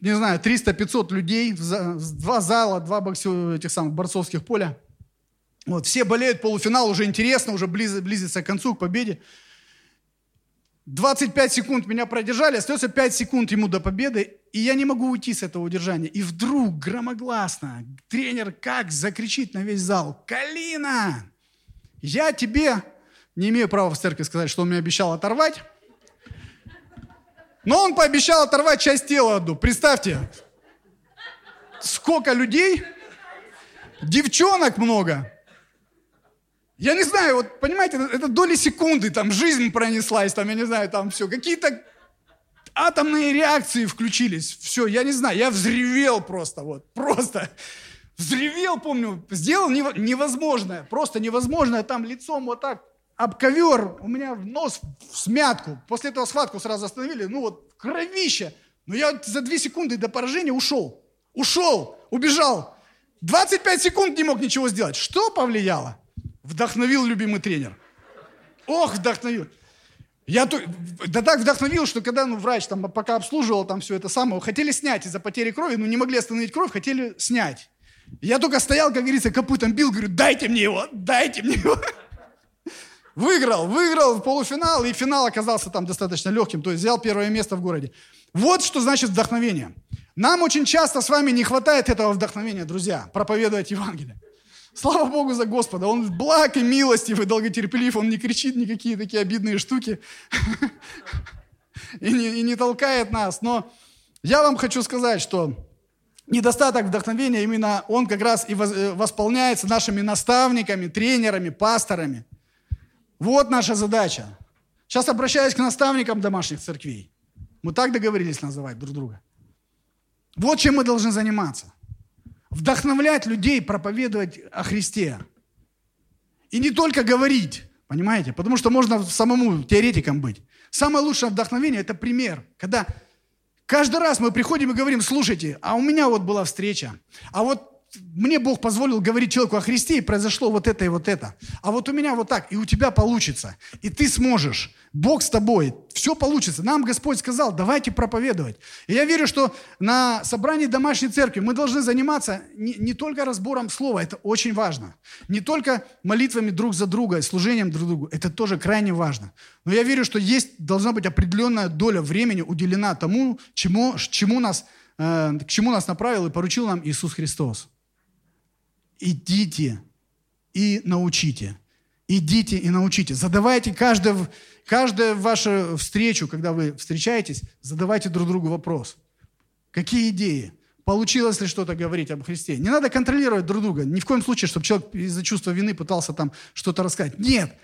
не знаю, 300-500 людей, два зала, два боксер, этих самых борцовских поля. Вот, все болеют, полуфинал уже интересно, уже близится к концу, к победе. 25 секунд меня продержали, остается 5 секунд ему до победы, и я не могу уйти с этого удержания. И вдруг громогласно тренер как закричит на весь зал, «Калина, я тебе не имею права в церкви сказать, что он мне обещал оторвать, но он пообещал оторвать часть тела одну. Представьте, сколько людей, девчонок много, я не знаю, вот понимаете, это, доли секунды, там жизнь пронеслась, там, я не знаю, там все, какие-то атомные реакции включились. Все, я не знаю, я взревел просто, вот, просто. Взревел, помню, сделал невозможное, просто невозможное, там лицом вот так, об ковер, у меня нос в смятку. После этого схватку сразу остановили, ну вот, кровище. Но я за две секунды до поражения ушел. Ушел, убежал. 25 секунд не мог ничего сделать. Что повлияло? Вдохновил любимый тренер. Ох, вдохновил. Я да так вдохновил, что когда ну, врач там пока обслуживал там все это самое, хотели снять из-за потери крови, но не могли остановить кровь, хотели снять. Я только стоял, как говорится, копытом бил, говорю, дайте мне его, дайте мне его. Выиграл, выиграл в полуфинал, и финал оказался там достаточно легким, то есть взял первое место в городе. Вот что значит вдохновение. Нам очень часто с вами не хватает этого вдохновения, друзья, проповедовать Евангелие. Слава Богу за Господа. Он благ и милостив и долготерпелив. Он не кричит никакие такие обидные штуки и не, и не толкает нас. Но я вам хочу сказать, что недостаток вдохновения, именно он как раз и э, восполняется нашими наставниками, тренерами, пасторами. Вот наша задача. Сейчас обращаюсь к наставникам домашних церквей. Мы так договорились называть друг друга. Вот чем мы должны заниматься вдохновлять людей проповедовать о Христе. И не только говорить, понимаете? Потому что можно самому теоретиком быть. Самое лучшее вдохновение – это пример. Когда каждый раз мы приходим и говорим, слушайте, а у меня вот была встреча, а вот мне Бог позволил говорить человеку о Христе, и произошло вот это и вот это. А вот у меня вот так, и у тебя получится. И ты сможешь. Бог с тобой. Все получится. Нам Господь сказал, давайте проповедовать. И я верю, что на собрании домашней церкви мы должны заниматься не, не только разбором слова, это очень важно. Не только молитвами друг за друга, служением друг другу, это тоже крайне важно. Но я верю, что есть, должна быть определенная доля времени уделена тому, чему, чему нас, э, к чему нас направил и поручил нам Иисус Христос идите и научите. Идите и научите. Задавайте каждую, каждую вашу встречу, когда вы встречаетесь, задавайте друг другу вопрос. Какие идеи? Получилось ли что-то говорить об Христе? Не надо контролировать друг друга. Ни в коем случае, чтобы человек из-за чувства вины пытался там что-то рассказать. Нет.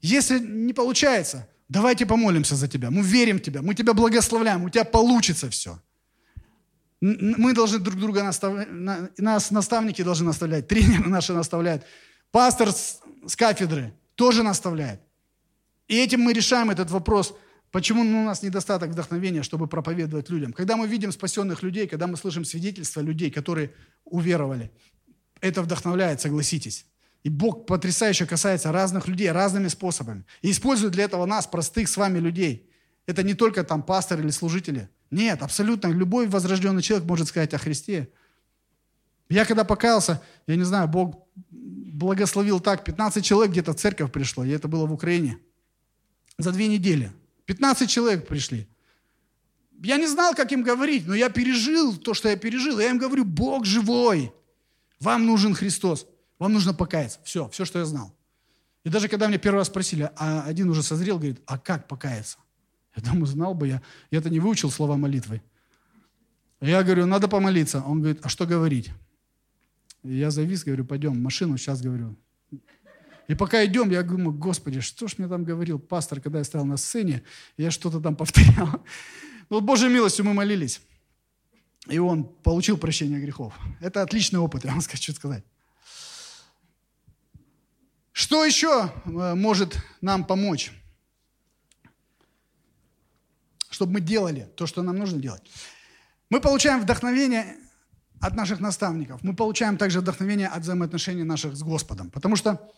Если не получается, давайте помолимся за тебя. Мы верим в тебя. Мы тебя благословляем. У тебя получится все. Мы должны друг друга наставлять, нас наставники должны наставлять, тренеры наши наставляют, пастор с, с кафедры тоже наставляет. И этим мы решаем этот вопрос, почему у нас недостаток вдохновения, чтобы проповедовать людям. Когда мы видим спасенных людей, когда мы слышим свидетельства людей, которые уверовали, это вдохновляет, согласитесь. И Бог потрясающе касается разных людей разными способами. И использует для этого нас, простых с вами людей. Это не только там пастор или служители – нет, абсолютно любой возрожденный человек может сказать о Христе. Я когда покаялся, я не знаю, Бог благословил так, 15 человек где-то в церковь пришло, и это было в Украине. За две недели. 15 человек пришли. Я не знал, как им говорить, но я пережил то, что я пережил. Я им говорю, Бог живой. Вам нужен Христос. Вам нужно покаяться. Все, все, что я знал. И даже когда мне первый раз спросили, а один уже созрел, говорит, а как покаяться? Я думаю, знал бы я. Я-то не выучил слова молитвы. Я говорю, надо помолиться. Он говорит, а что говорить? Я завис, говорю, пойдем машину, сейчас говорю. И пока идем, я думаю, Господи, что ж мне там говорил пастор, когда я стоял на сцене, я что-то там повторял. Ну, Божьей милостью мы молились. И он получил прощение грехов. Это отличный опыт, я вам хочу сказать. Что еще э, может нам помочь? Чтобы мы делали то, что нам нужно делать. Мы получаем вдохновение от наших наставников. Мы получаем также вдохновение от взаимоотношений наших с Господом. Потому что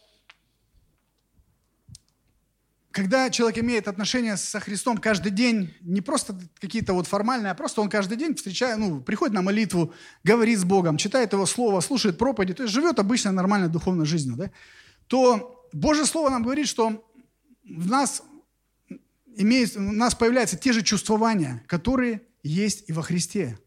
когда человек имеет отношения со Христом каждый день, не просто какие-то вот формальные, а просто он каждый день встречает, ну, приходит на молитву, говорит с Богом, читает Его Слово, слушает проповеди, то есть живет обычно нормальной духовной жизнью, да, то Божье Слово нам говорит, что в нас, имеет, у нас появляются те же чувствования, которые есть и во Христе.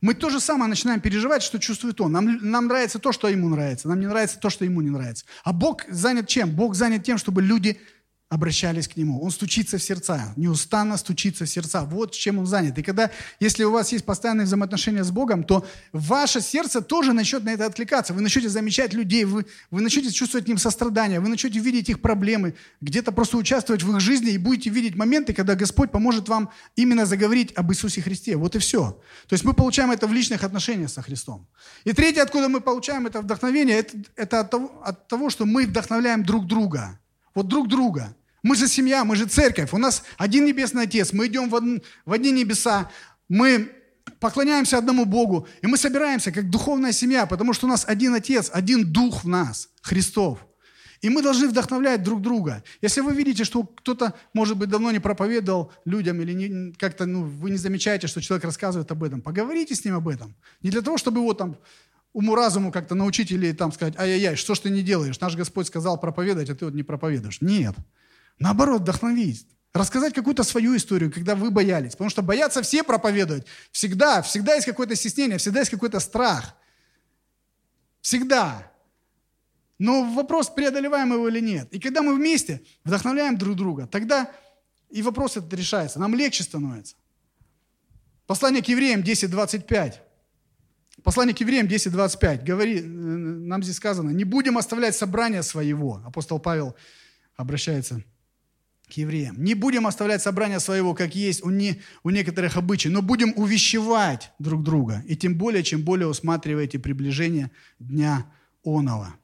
Мы то же самое начинаем переживать, что чувствует Он. Нам, нам нравится то, что Ему нравится. Нам не нравится то, что Ему не нравится. А Бог занят чем? Бог занят тем, чтобы люди обращались к Нему. Он стучится в сердца, неустанно стучится в сердца. Вот чем Он занят. И когда, если у вас есть постоянные взаимоотношения с Богом, то ваше сердце тоже начнет на это откликаться. Вы начнете замечать людей, вы, вы начнете чувствовать к ним сострадание, вы начнете видеть их проблемы, где-то просто участвовать в их жизни и будете видеть моменты, когда Господь поможет вам именно заговорить об Иисусе Христе. Вот и все. То есть мы получаем это в личных отношениях со Христом. И третье, откуда мы получаем это вдохновение, это, это от, того, от того, что мы вдохновляем друг друга. Вот друг друга. Мы же семья, мы же церковь. У нас один небесный Отец. Мы идем в, од... в одни небеса. Мы поклоняемся одному Богу. И мы собираемся как духовная семья, потому что у нас один Отец, один Дух в нас, Христов. И мы должны вдохновлять друг друга. Если вы видите, что кто-то, может быть, давно не проповедовал людям, или как-то ну, вы не замечаете, что человек рассказывает об этом, поговорите с ним об этом. Не для того, чтобы его там уму-разуму как-то научить или там сказать, ай-яй-яй, что ж ты не делаешь? Наш Господь сказал проповедовать, а ты вот не проповедуешь. Нет. Наоборот, вдохновить. Рассказать какую-то свою историю, когда вы боялись. Потому что боятся все проповедовать. Всегда, всегда есть какое-то стеснение, всегда есть какой-то страх. Всегда. Но вопрос, преодолеваем его или нет. И когда мы вместе вдохновляем друг друга, тогда и вопрос этот решается. Нам легче становится. Послание к евреям 10.25. Послание к евреям 10.25. Говори, э, нам здесь сказано, не будем оставлять собрания своего. Апостол Павел обращается евреям. Не будем оставлять собрание своего, как есть у, не, у некоторых обычаев, но будем увещевать друг друга. И тем более, чем более усматриваете приближение Дня Онова.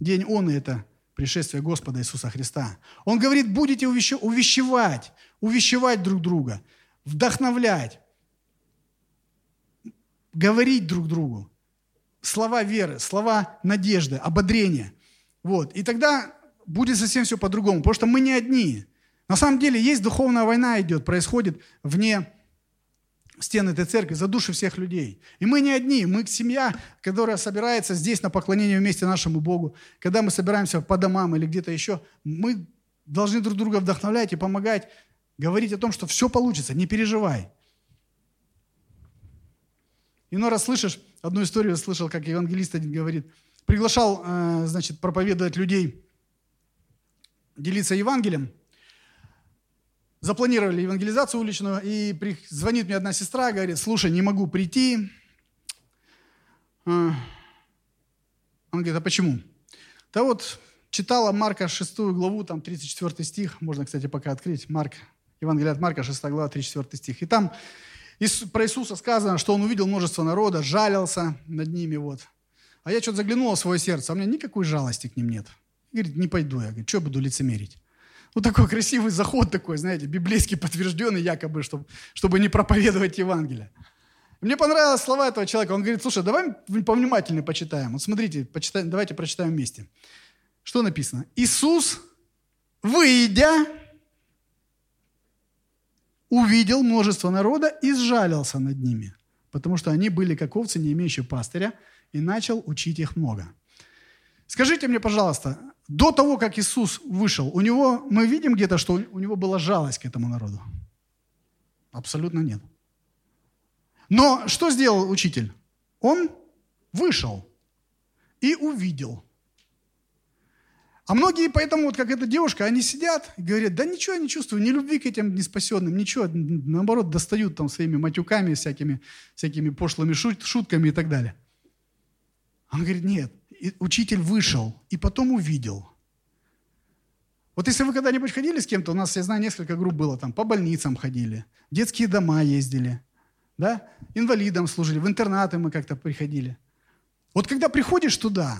День Он – это пришествие Господа Иисуса Христа. Он говорит, будете увещевать, увещевать друг друга, вдохновлять, говорить друг другу. Слова веры, слова надежды, ободрения. Вот. И тогда будет совсем все по-другому, потому что мы не одни. На самом деле есть духовная война идет, происходит вне стен этой церкви за души всех людей. И мы не одни, мы семья, которая собирается здесь на поклонение вместе нашему Богу. Когда мы собираемся по домам или где-то еще, мы должны друг друга вдохновлять и помогать, говорить о том, что все получится, не переживай. Иной раз слышишь, одну историю слышал, как евангелист один говорит, приглашал, э, значит, проповедовать людей, делиться Евангелием – запланировали евангелизацию уличную, и звонит мне одна сестра, говорит, слушай, не могу прийти. А. Он говорит, а почему? Да вот, читала Марка 6 главу, там 34 стих, можно, кстати, пока открыть, Марк, Евангелие от Марка, 6 глава, 34 стих. И там про Иисуса сказано, что он увидел множество народа, жалился над ними, вот. А я что-то заглянула в свое сердце, а у меня никакой жалости к ним нет. Говорит, не пойду я, говорит, что буду лицемерить. Ну, такой красивый заход такой, знаете, библейский подтвержденный якобы, чтобы, чтобы не проповедовать Евангелие. Мне понравились слова этого человека. Он говорит, слушай, давай повнимательнее почитаем. Вот смотрите, почитаем, давайте прочитаем вместе. Что написано? Иисус, выйдя, увидел множество народа и сжалился над ними, потому что они были как овцы, не имеющие пастыря, и начал учить их много. Скажите мне, пожалуйста, до того, как Иисус вышел, у него, мы видим где-то, что у него была жалость к этому народу? Абсолютно нет. Но что сделал учитель? Он вышел. и увидел. А многие поэтому, вот как эта девушка, они сидят и говорят, да ничего я не чувствую, ни любви к этим неспасенным, ничего, наоборот, достают там своими матюками, всякими, всякими пошлыми шут, шутками и так далее. Он говорит, нет, учитель вышел и потом увидел. Вот если вы когда-нибудь ходили с кем-то, у нас, я знаю, несколько групп было там, по больницам ходили, детские дома ездили, да, инвалидам служили, в интернаты мы как-то приходили. Вот когда приходишь туда,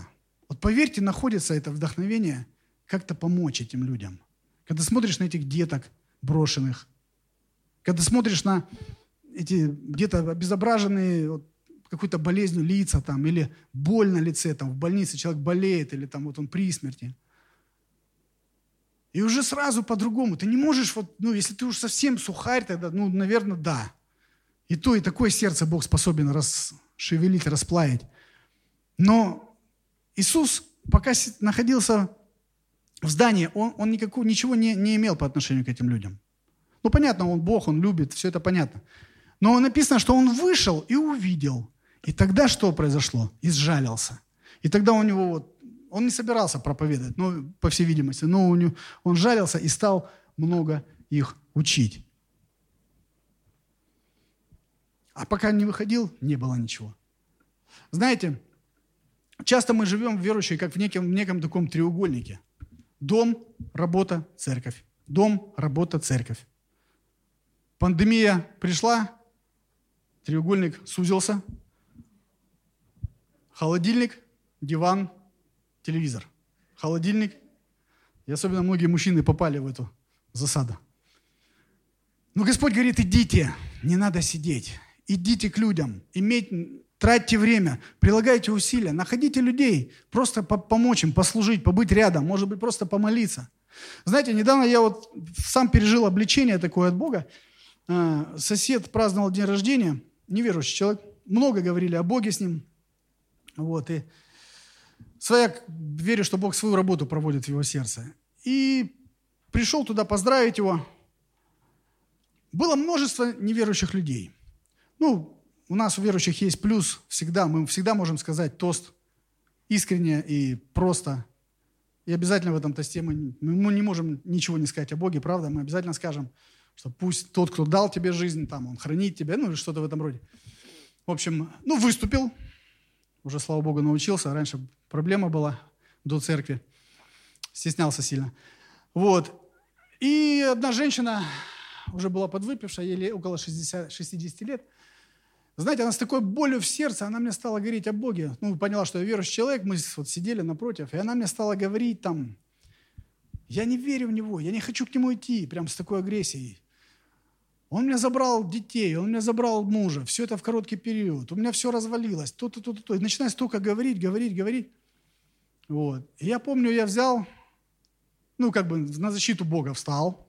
вот поверьте, находится это вдохновение как-то помочь этим людям. Когда смотришь на этих деток брошенных, когда смотришь на эти где-то обезображенные вот, какой-то болезнью лица там, или боль на лице, там, в больнице человек болеет, или там вот он при смерти. И уже сразу по-другому. Ты не можешь, вот, ну, если ты уж совсем сухарь, тогда, ну, наверное, да. И то, и такое сердце Бог способен расшевелить, расплавить. Но Иисус, пока находился в здании, он, он никакого, ничего не, не имел по отношению к этим людям. Ну, понятно, он Бог, он любит, все это понятно. Но написано, что он вышел и увидел. И тогда что произошло? Изжалился. И тогда у него вот, он не собирался проповедовать, ну, по всей видимости, но у него, он жалился и стал много их учить. А пока не выходил, не было ничего. Знаете, часто мы живем верующие, как в неком, в неком таком треугольнике. Дом, работа, церковь. Дом, работа, церковь. Пандемия пришла, треугольник сузился. Холодильник, диван, телевизор. Холодильник. И особенно многие мужчины попали в эту засаду. Но Господь говорит, идите, не надо сидеть. Идите к людям, иметь, тратьте время, прилагайте усилия, находите людей, просто помочь им, послужить, побыть рядом, может быть, просто помолиться. Знаете, недавно я вот сам пережил обличение такое от Бога. А, сосед праздновал день рождения, неверующий человек, много говорили о Боге с ним. Вот, и своя, верю, что Бог свою работу проводит в его сердце. И пришел туда поздравить его. Было множество неверующих людей – ну, у нас у верующих есть плюс всегда. Мы всегда можем сказать тост искренне и просто. И обязательно в этом тосте мы, мы не можем ничего не сказать о Боге, правда? Мы обязательно скажем, что пусть тот, кто дал тебе жизнь, там, он хранит тебя, ну или что-то в этом роде. В общем, ну, выступил, уже, слава Богу, научился. Раньше проблема была до церкви. Стеснялся сильно. Вот. И одна женщина уже была подвыпившая, ей около 60, 60 лет – знаете, она с такой болью в сердце, она мне стала говорить о Боге. Ну, поняла, что я верующий человек, мы вот сидели напротив, и она мне стала говорить там, я не верю в Него, я не хочу к Нему идти, прям с такой агрессией. Он мне забрал детей, он мне забрал мужа, все это в короткий период, у меня все развалилось, то-то, то-то, то. И начинает столько говорить, говорить, говорить. Вот. И я помню, я взял, ну, как бы на защиту Бога встал,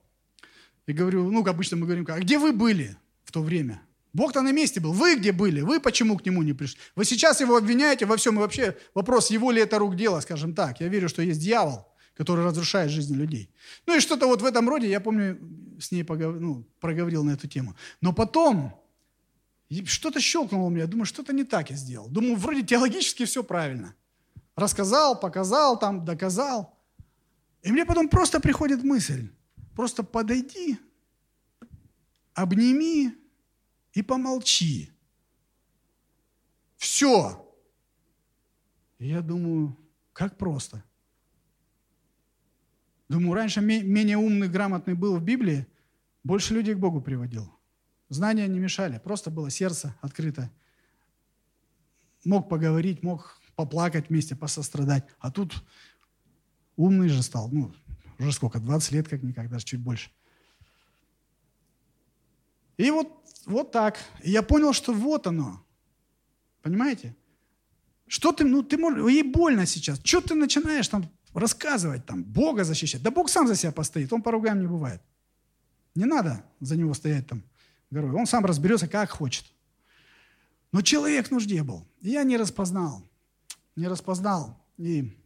и говорю, ну, обычно мы говорим, а где вы были в то время? Бог-то на месте был. Вы где были? Вы почему к нему не пришли? Вы сейчас его обвиняете во всем. И вообще вопрос, его ли это рук дело, скажем так. Я верю, что есть дьявол, который разрушает жизни людей. Ну и что-то вот в этом роде, я помню, с ней погов... ну, проговорил на эту тему. Но потом что-то щелкнуло у меня. Думаю, что-то не так я сделал. Думаю, вроде теологически все правильно. Рассказал, показал, там, доказал. И мне потом просто приходит мысль. Просто подойди, обними, и помолчи. Все. Я думаю, как просто. Думаю, раньше менее умный, грамотный был в Библии, больше людей к Богу приводил. Знания не мешали, просто было сердце открыто. Мог поговорить, мог поплакать вместе, посострадать. А тут умный же стал. Ну, уже сколько, 20 лет как-никак, даже чуть больше. И вот, вот так. И я понял, что вот оно. Понимаете? Что ты, ну ты можешь, ей больно сейчас. Что ты начинаешь там рассказывать, там, Бога защищать? Да Бог сам за себя постоит, он поругаем не бывает. Не надо за него стоять там горой. Он сам разберется, как хочет. Но человек в нужде был. И я не распознал. Не распознал. И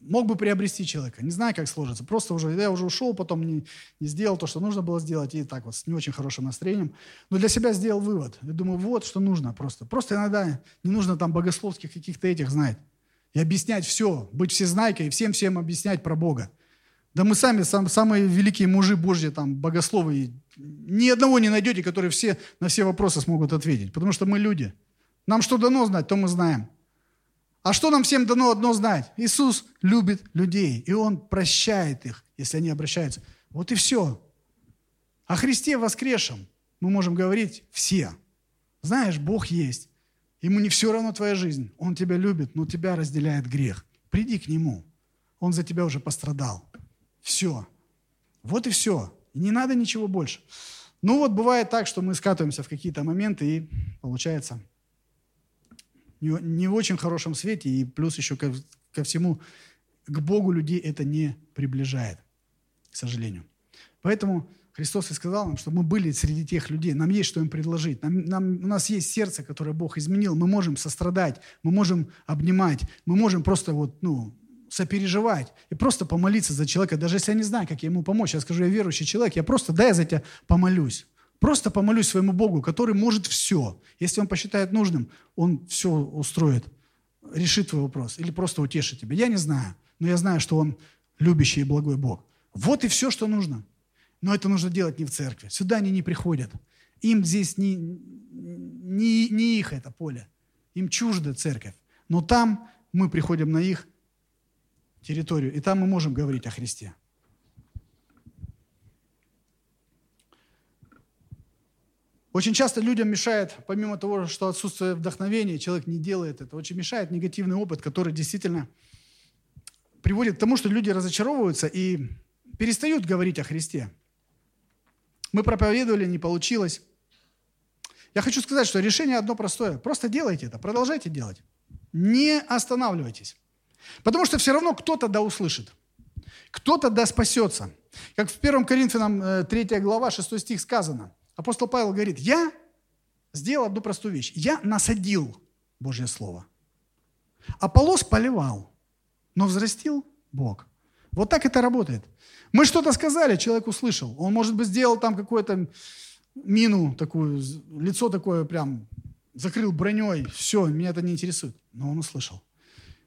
мог бы приобрести человека. Не знаю, как сложится. Просто уже, я уже ушел, потом не, не сделал то, что нужно было сделать, и так вот с не очень хорошим настроением. Но для себя сделал вывод. Я думаю, вот что нужно просто. Просто иногда не нужно там богословских каких-то этих знать. И объяснять все, быть всезнайкой и всем-всем объяснять про Бога. Да мы сами сам, самые великие мужи Божьи, там, богословы, ни одного не найдете, которые все, на все вопросы смогут ответить, потому что мы люди. Нам что дано знать, то мы знаем. А что нам всем дано одно знать? Иисус любит людей, и Он прощает их, если они обращаются. Вот и все. О Христе воскресшем мы можем говорить все. Знаешь, Бог есть. Ему не все равно твоя жизнь. Он тебя любит, но тебя разделяет грех. Приди к Нему. Он за тебя уже пострадал. Все. Вот и все. И не надо ничего больше. Ну вот бывает так, что мы скатываемся в какие-то моменты, и получается не, не в очень хорошем свете, и плюс еще ко, ко всему, к Богу людей это не приближает, к сожалению. Поэтому Христос и сказал нам, что мы были среди тех людей, нам есть что им предложить, нам, нам, у нас есть сердце, которое Бог изменил, мы можем сострадать, мы можем обнимать, мы можем просто вот, ну, сопереживать и просто помолиться за человека, даже если я не знаю, как я ему помочь. Я скажу, я верующий человек, я просто, дай я за тебя помолюсь. Просто помолюсь своему Богу, который может все. Если Он посчитает нужным, Он все устроит, решит твой вопрос или просто утешит тебя. Я не знаю, но я знаю, что Он любящий и благой Бог. Вот и все, что нужно. Но это нужно делать не в церкви. Сюда они не приходят. Им здесь не, не, не их это поле. Им чужда церковь. Но там мы приходим на их территорию, и там мы можем говорить о Христе. Очень часто людям мешает, помимо того, что отсутствие вдохновения, человек не делает это, очень мешает негативный опыт, который действительно приводит к тому, что люди разочаровываются и перестают говорить о Христе. Мы проповедовали, не получилось. Я хочу сказать, что решение одно простое. Просто делайте это, продолжайте делать. Не останавливайтесь. Потому что все равно кто-то да услышит. Кто-то да спасется. Как в 1 Коринфянам 3 э, глава 6 стих сказано – Апостол Павел говорит, я сделал одну простую вещь. Я насадил Божье Слово. Аполос поливал, но взрастил Бог. Вот так это работает. Мы что-то сказали, человек услышал. Он, может быть, сделал там какую-то мину такую, лицо такое прям, закрыл броней. Все, меня это не интересует. Но он услышал.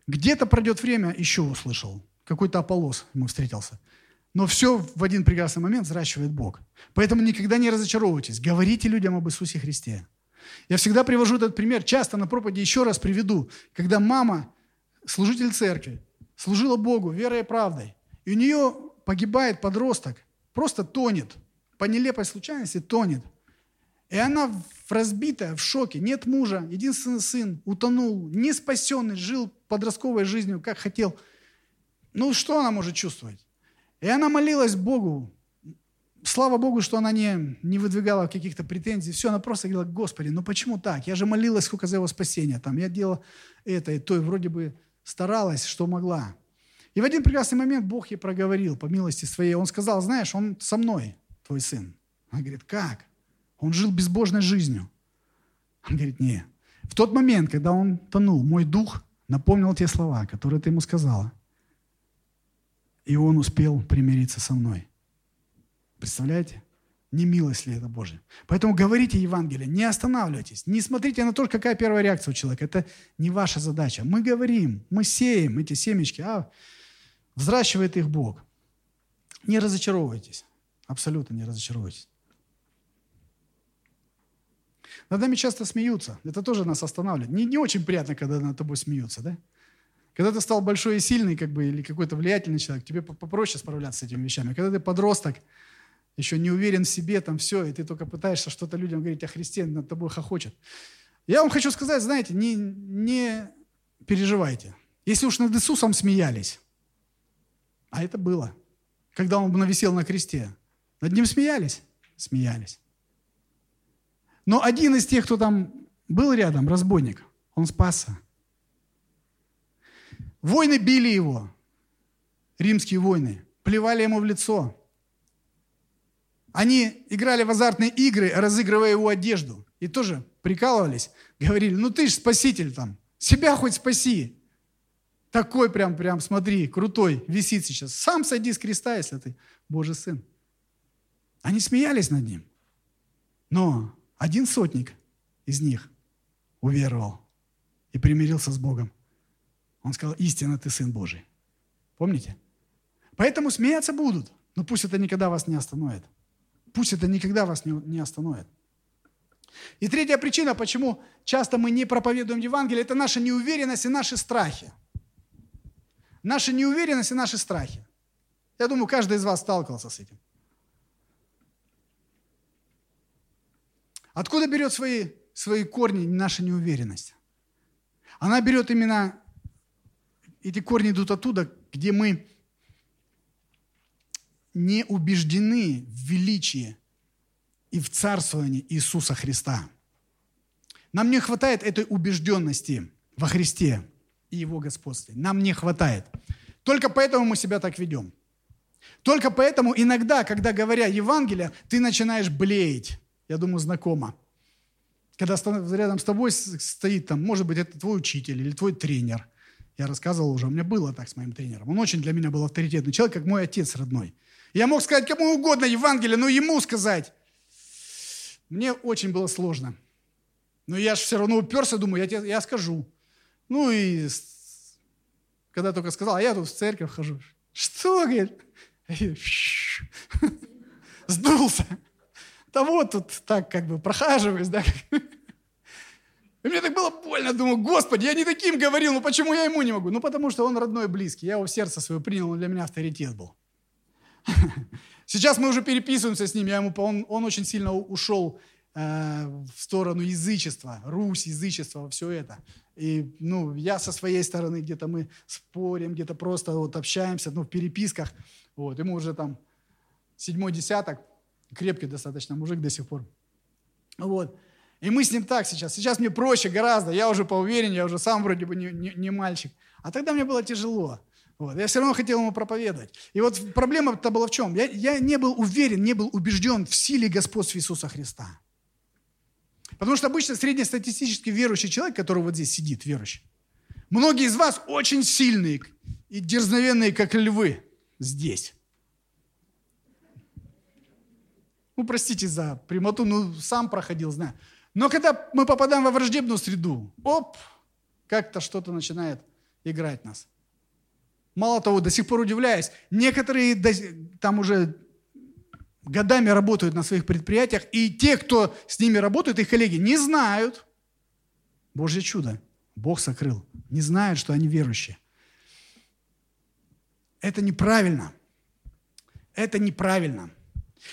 Где-то пройдет время, еще услышал. Какой-то Аполос ему встретился. Но все в один прекрасный момент взращивает Бог. Поэтому никогда не разочаровывайтесь. Говорите людям об Иисусе Христе. Я всегда привожу этот пример, часто на проповеди еще раз приведу, когда мама, служитель церкви, служила Богу верой и правдой, и у нее погибает подросток, просто тонет, по нелепой случайности тонет. И она разбитая, в шоке, нет мужа, единственный сын утонул, не спасенный, жил подростковой жизнью, как хотел. Ну, что она может чувствовать? И она молилась Богу. Слава Богу, что она не, не выдвигала каких-то претензий. Все, она просто говорила, Господи, ну почему так? Я же молилась сколько за его спасение. Там, я делала это и то, и вроде бы старалась, что могла. И в один прекрасный момент Бог ей проговорил по милости своей. Он сказал, знаешь, он со мной, твой сын. Она говорит, как? Он жил безбожной жизнью. Он говорит, не. В тот момент, когда он тонул, мой дух напомнил те слова, которые ты ему сказала и он успел примириться со мной. Представляете? Не милость ли это Божья? Поэтому говорите Евангелие, не останавливайтесь, не смотрите на то, какая первая реакция у человека. Это не ваша задача. Мы говорим, мы сеем эти семечки, а взращивает их Бог. Не разочаровывайтесь, абсолютно не разочаровывайтесь. Над нами часто смеются, это тоже нас останавливает. Не, не очень приятно, когда над тобой смеются, да? Когда ты стал большой и сильный, как бы, или какой-то влиятельный человек, тебе попроще справляться с этими вещами. Когда ты подросток, еще не уверен в себе, там все, и ты только пытаешься что-то людям говорить о Христе, над тобой хохочет. Я вам хочу сказать, знаете, не, не переживайте. Если уж над Иисусом смеялись, а это было, когда он нависел на кресте, над ним смеялись? Смеялись. Но один из тех, кто там был рядом, разбойник, он спасся. Войны били его, римские войны, плевали ему в лицо. Они играли в азартные игры, разыгрывая его одежду. И тоже прикалывались, говорили, ну ты же спаситель там, себя хоть спаси. Такой прям, прям, смотри, крутой, висит сейчас. Сам сойди с креста, если ты Божий сын. Они смеялись над ним. Но один сотник из них уверовал и примирился с Богом. Он сказал, истинно ты Сын Божий. Помните? Поэтому смеяться будут, но пусть это никогда вас не остановит. Пусть это никогда вас не, не остановит. И третья причина, почему часто мы не проповедуем Евангелие, это наша неуверенность и наши страхи. Наша неуверенность и наши страхи. Я думаю, каждый из вас сталкивался с этим. Откуда берет свои, свои корни наша неуверенность? Она берет именно, эти корни идут оттуда, где мы не убеждены в величии и в царствовании Иисуса Христа. Нам не хватает этой убежденности во Христе и Его господстве. Нам не хватает. Только поэтому мы себя так ведем. Только поэтому иногда, когда говоря Евангелие, ты начинаешь блеять. Я думаю, знакомо. Когда рядом с тобой стоит там, может быть, это твой учитель или твой тренер. Я рассказывал уже, у меня было так с моим тренером. Он очень для меня был авторитетный человек, как мой отец родной. Я мог сказать кому угодно Евангелие, но ему сказать. Мне очень было сложно. Но я же все равно уперся, думаю, я, тебе, я скажу. Ну и когда только сказал, а я тут в церковь хожу. Что, говорит? Сдулся. Да вот тут так как бы прохаживаюсь, да. И мне так было больно, думаю, Господи, я не таким говорил, ну почему я ему не могу? Ну потому что он родной близкий, я его в сердце свое принял, он для меня авторитет был. Сейчас мы уже переписываемся с ним, я ему, он, он очень сильно ушел э, в сторону язычества, Русь, язычество, все это. И ну, я со своей стороны где-то мы спорим, где-то просто вот общаемся, ну, в переписках. Вот, ему уже там седьмой десяток, крепкий достаточно мужик до сих пор. Вот. И мы с ним так сейчас. Сейчас мне проще гораздо, я уже поуверен, я уже сам вроде бы не, не, не мальчик. А тогда мне было тяжело. Вот. Я все равно хотел ему проповедовать. И вот проблема-то была в чем? Я, я не был уверен, не был убежден в силе господства Иисуса Христа. Потому что обычно среднестатистический верующий человек, который вот здесь сидит, верующий, многие из вас очень сильные и дерзновенные, как львы, здесь. Ну, простите за прямоту, ну, сам проходил, знаю. Но когда мы попадаем во враждебную среду, оп, как-то что-то начинает играть нас. Мало того, до сих пор удивляюсь, некоторые там уже годами работают на своих предприятиях, и те, кто с ними работают, их коллеги, не знают. Божье чудо. Бог сокрыл. Не знают, что они верующие. Это неправильно. Это неправильно.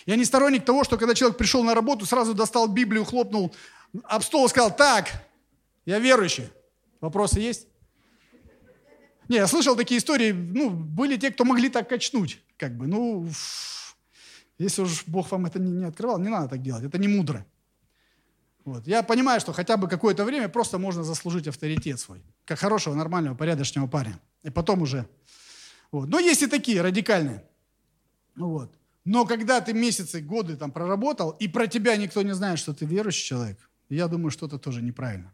Я не сторонник того, что когда человек пришел на работу, сразу достал Библию, хлопнул об стол и сказал, так, я верующий. Вопросы есть? Не, я слышал такие истории, ну, были те, кто могли так качнуть, как бы, ну, если уж Бог вам это не, открывал, не надо так делать, это не мудро. Вот. Я понимаю, что хотя бы какое-то время просто можно заслужить авторитет свой, как хорошего, нормального, порядочного парня. И потом уже. Вот. Но есть и такие радикальные. Вот. Но когда ты месяцы, годы там проработал, и про тебя никто не знает, что ты верующий человек, я думаю, что-то тоже неправильно.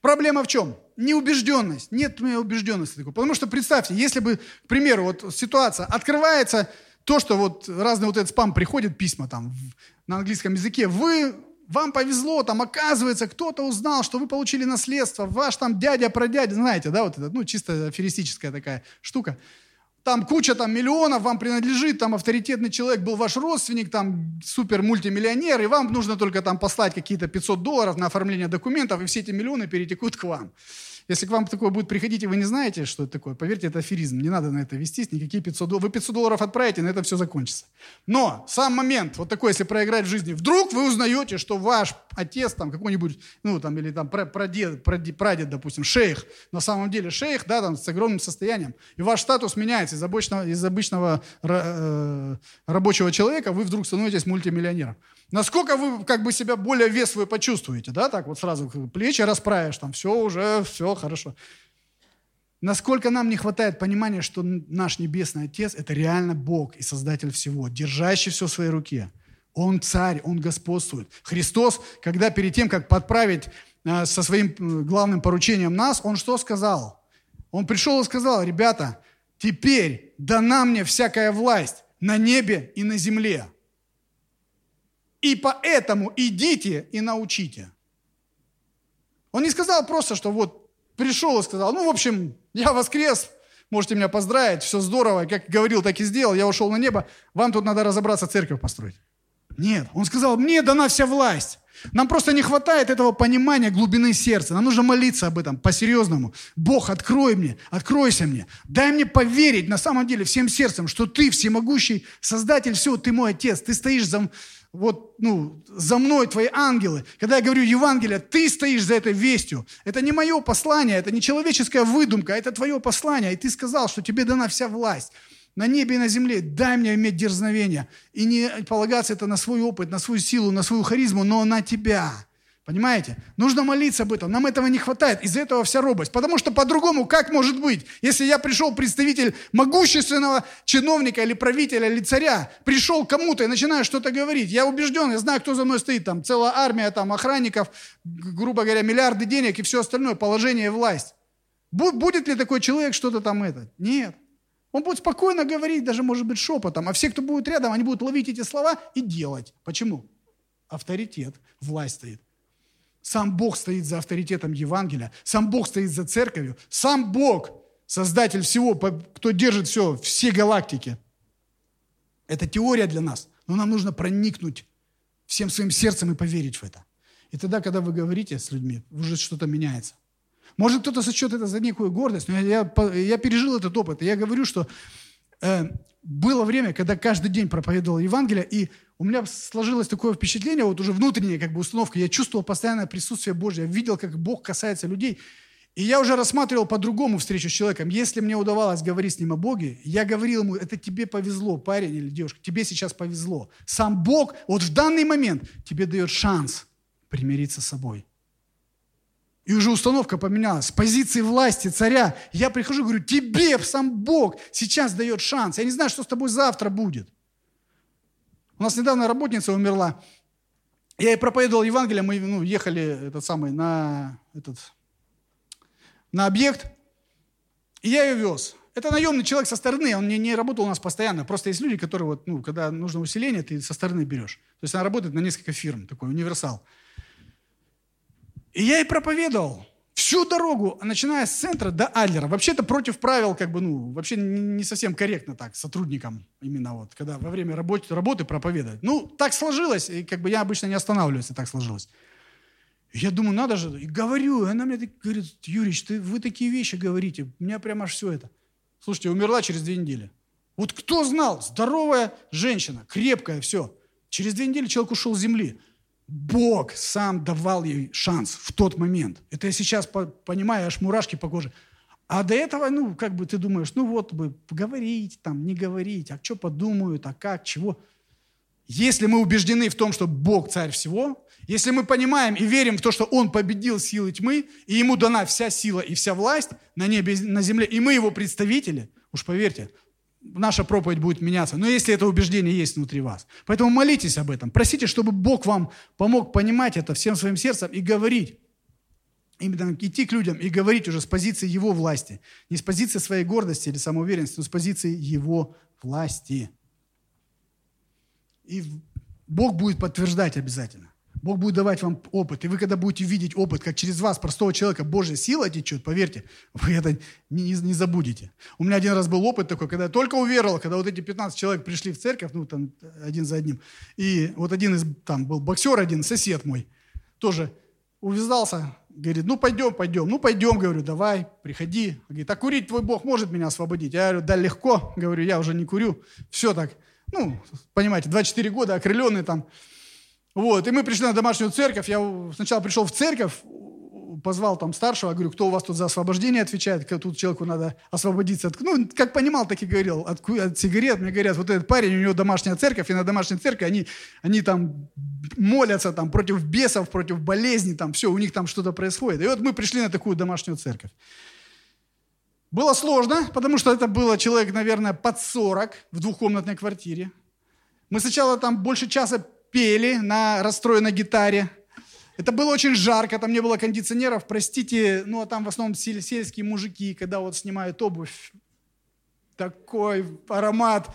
Проблема в чем? Неубежденность. Нет у меня убежденности такой. Потому что представьте, если бы, к примеру, вот ситуация открывается, то, что вот разные вот этот спам приходит, письма там на английском языке, вы, вам повезло, там оказывается, кто-то узнал, что вы получили наследство, ваш там дядя, прадядя, знаете, да, вот это, ну, чисто аферистическая такая штука там куча там миллионов вам принадлежит, там авторитетный человек был ваш родственник, там супер мультимиллионер, и вам нужно только там послать какие-то 500 долларов на оформление документов, и все эти миллионы перетекут к вам. Если к вам такое будет приходить, и вы не знаете, что это такое, поверьте, это аферизм. Не надо на это вестись, никакие 500 долларов. Вы 500 долларов отправите, на это все закончится. Но сам момент, вот такой, если проиграть в жизни, вдруг вы узнаете, что ваш отец там какой-нибудь, ну там, или там прадед, прадед, прадед, допустим, шейх, на самом деле шейх, да, там с огромным состоянием, и ваш статус меняется из обычного, из обычного э, рабочего человека, вы вдруг становитесь мультимиллионером. Насколько вы как бы себя более вес почувствуете, да, так вот сразу плечи расправишь, там все уже, все хорошо. Насколько нам не хватает понимания, что наш Небесный Отец – это реально Бог и Создатель всего, держащий все в своей руке. Он царь, Он господствует. Христос, когда перед тем, как подправить э, со своим главным поручением нас, Он что сказал? Он пришел и сказал, ребята, теперь дана мне всякая власть на небе и на земле. И поэтому идите и научите. Он не сказал просто, что вот пришел и сказал, ну, в общем, я воскрес, можете меня поздравить, все здорово, как говорил, так и сделал, я ушел на небо, вам тут надо разобраться, церковь построить. Нет, он сказал, мне дана вся власть. Нам просто не хватает этого понимания глубины сердца. Нам нужно молиться об этом по-серьезному. Бог, открой мне, откройся мне. Дай мне поверить на самом деле всем сердцем, что ты всемогущий Создатель всего, ты мой Отец. Ты стоишь за, вот, ну, за мной, твои ангелы. Когда я говорю Евангелие, ты стоишь за этой вестью. Это не мое послание, это не человеческая выдумка, это твое послание. И ты сказал, что тебе дана вся власть на небе и на земле. Дай мне иметь дерзновение. И не полагаться это на свой опыт, на свою силу, на свою харизму, но на тебя. Понимаете? Нужно молиться об этом. Нам этого не хватает. Из-за этого вся робость. Потому что по-другому как может быть? Если я пришел представитель могущественного чиновника или правителя или царя, пришел кому-то и начинаю что-то говорить. Я убежден, я знаю, кто за мной стоит. Там целая армия там, охранников, грубо говоря, миллиарды денег и все остальное, положение и власть. Будет ли такой человек что-то там это? Нет. Он будет спокойно говорить, даже, может быть, шепотом. А все, кто будет рядом, они будут ловить эти слова и делать. Почему? Авторитет, власть стоит. Сам Бог стоит за авторитетом Евангелия. Сам Бог стоит за церковью. Сам Бог, создатель всего, кто держит все, все галактики. Это теория для нас. Но нам нужно проникнуть всем своим сердцем и поверить в это. И тогда, когда вы говорите с людьми, уже что-то меняется. Может, кто-то сочет это за некую гордость, но я, я, я пережил этот опыт. И я говорю, что э, было время, когда каждый день проповедовал Евангелие, и у меня сложилось такое впечатление, вот уже внутренняя как бы установка, я чувствовал постоянное присутствие Божье, я видел, как Бог касается людей. И я уже рассматривал по-другому встречу с человеком. Если мне удавалось говорить с ним о Боге, я говорил ему, это тебе повезло, парень или девушка, тебе сейчас повезло. Сам Бог вот в данный момент тебе дает шанс примириться с собой. И уже установка поменялась. С позиции власти царя я прихожу и говорю, тебе сам Бог сейчас дает шанс. Я не знаю, что с тобой завтра будет. У нас недавно работница умерла. Я ей проповедовал Евангелие, мы ну, ехали этот самый, на, этот, на объект, и я ее вез. Это наемный человек со стороны, он не, не работал у нас постоянно. Просто есть люди, которые, вот, ну, когда нужно усиление, ты со стороны берешь. То есть она работает на несколько фирм, такой универсал. И я ей проповедовал всю дорогу, начиная с центра до Адлера. Вообще это против правил, как бы, ну, вообще не совсем корректно так, сотрудникам именно вот, когда во время работы, работы проповедовать. Ну, так сложилось, и как бы я обычно не останавливаюсь, и так сложилось. Я думаю, надо же, и говорю, и она мне говорит, Юрич, ты, вы такие вещи говорите, у меня прямо аж все это. Слушайте, умерла через две недели. Вот кто знал, здоровая женщина, крепкая, все. Через две недели человек ушел с земли. Бог сам давал ей шанс в тот момент. Это я сейчас понимаю, аж мурашки по коже. А до этого, ну, как бы ты думаешь, ну вот бы говорить, там, не говорить, а что подумают, а как, чего. Если мы убеждены в том, что Бог царь всего, если мы понимаем и верим в то, что Он победил силы тьмы, и Ему дана вся сила и вся власть на небе, на земле, и мы Его представители, уж поверьте, наша проповедь будет меняться. Но если это убеждение есть внутри вас. Поэтому молитесь об этом. Просите, чтобы Бог вам помог понимать это всем своим сердцем и говорить. Именно идти к людям и говорить уже с позиции Его власти. Не с позиции своей гордости или самоуверенности, но с позиции Его власти. И Бог будет подтверждать обязательно. Бог будет давать вам опыт. И вы, когда будете видеть опыт, как через вас, простого человека, Божья сила течет, поверьте, вы это не, не забудете. У меня один раз был опыт такой, когда я только уверовал, когда вот эти 15 человек пришли в церковь, ну, там, один за одним, и вот один из, там, был боксер один, сосед мой, тоже увязался, говорит, ну, пойдем, пойдем, ну, пойдем, говорю, давай, приходи. Говорит, а курить твой Бог может меня освободить? Я говорю, да, легко, говорю, я уже не курю. Все так, ну, понимаете, 24 года, окрыленный там, вот, и мы пришли на домашнюю церковь. Я сначала пришел в церковь, позвал там старшего, говорю, кто у вас тут за освобождение отвечает, тут человеку надо освободиться. От, ну, как понимал, так и говорил, от, от сигарет. Мне говорят, вот этот парень, у него домашняя церковь, и на домашней церкви они, они там молятся там против бесов, против болезней, там все, у них там что-то происходит. И вот мы пришли на такую домашнюю церковь. Было сложно, потому что это было человек, наверное, под 40 в двухкомнатной квартире. Мы сначала там больше часа пели на расстроенной гитаре. Это было очень жарко, там не было кондиционеров, простите, ну а там в основном сельские мужики, когда вот снимают обувь, такой аромат.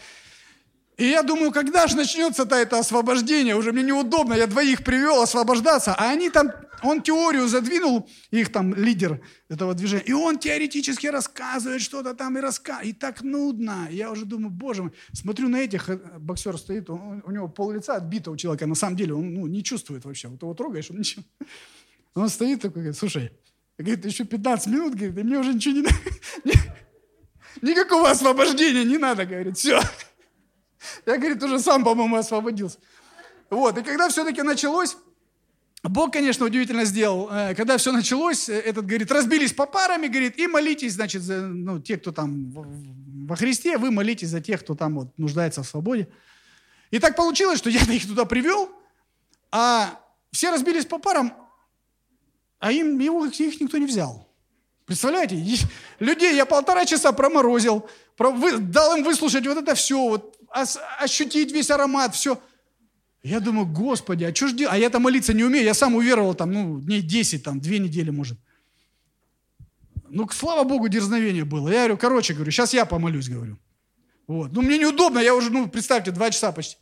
И я думаю, когда же начнется-то это освобождение? Уже мне неудобно, я двоих привел освобождаться, а они там, он теорию задвинул, их там лидер этого движения, и он теоретически рассказывает что-то там и рассказывает, и так нудно. Я уже думаю, боже мой, смотрю на этих, э, боксер стоит, он, у него пол лица отбито у человека, на самом деле он ну, не чувствует вообще, вот его трогаешь, он ничего. Он стоит такой, говорит, слушай, говорит, еще 15 минут, говорит, и мне уже ничего не надо. Никакого освобождения не надо, говорит, все. Я, говорит, уже сам, по-моему, освободился. Вот, и когда все-таки началось, Бог, конечно, удивительно сделал. Э, когда все началось, э, этот, говорит, разбились по парами, говорит, и молитесь, значит, за, ну, те, кто там во Христе, вы молитесь за тех, кто там вот нуждается в свободе. И так получилось, что я их туда привел, а все разбились по парам, а им, его, их никто не взял. Представляете? Людей я полтора часа проморозил, дал им выслушать вот это все, вот, ощутить весь аромат, все. Я думаю, Господи, а что ж делать? А я-то молиться не умею, я сам уверовал там, ну, дней 10, там, две недели, может. Ну, слава Богу, дерзновение было. Я говорю, короче, говорю, сейчас я помолюсь, говорю. Вот. Ну, мне неудобно, я уже, ну, представьте, два часа почти.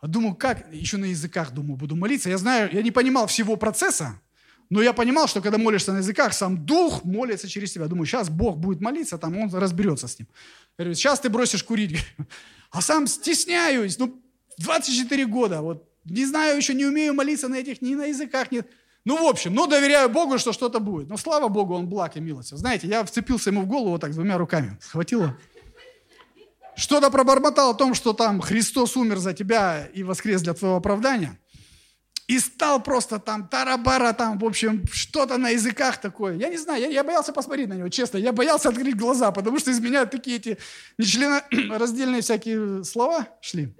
А думаю, как, еще на языках, думаю, буду молиться. Я знаю, я не понимал всего процесса, но я понимал, что когда молишься на языках, сам дух молится через тебя. Думаю, сейчас Бог будет молиться, там он разберется с ним. Я говорю, сейчас ты бросишь курить. А сам стесняюсь. Ну, 24 года. Вот не знаю, еще не умею молиться на этих, ни на языках, нет. Ну, в общем, ну, доверяю Богу, что что-то будет. Но слава Богу, Он благ и милостив. Знаете, я вцепился ему в голову вот так, двумя руками. Схватило. Что-то пробормотал о том, что там Христос умер за тебя и воскрес для твоего оправдания. И стал просто там тарабара, там, в общем, что-то на языках такое. Я не знаю, я, я боялся посмотреть на него, честно. Я боялся открыть глаза, потому что из меня такие эти раздельные всякие слова шли.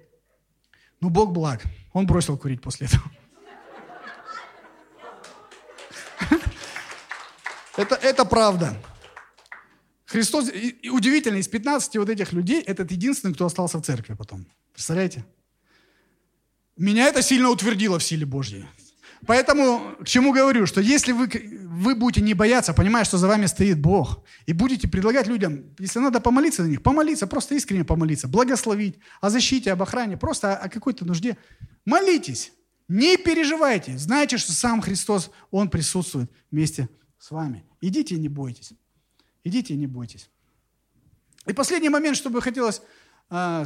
Ну, Бог благ. Он бросил курить после этого. Это, это правда. Христос, и, удивительно, из 15 вот этих людей, этот единственный, кто остался в церкви потом. Представляете? Меня это сильно утвердило в силе Божьей. Поэтому к чему говорю, что если вы, вы будете не бояться, понимая, что за вами стоит Бог, и будете предлагать людям, если надо помолиться за них, помолиться, просто искренне помолиться, благословить, о защите, об охране, просто о, о какой-то нужде, молитесь, не переживайте, знайте, что сам Христос, Он присутствует вместе с вами. Идите и не бойтесь. Идите и не бойтесь. И последний момент, что бы хотелось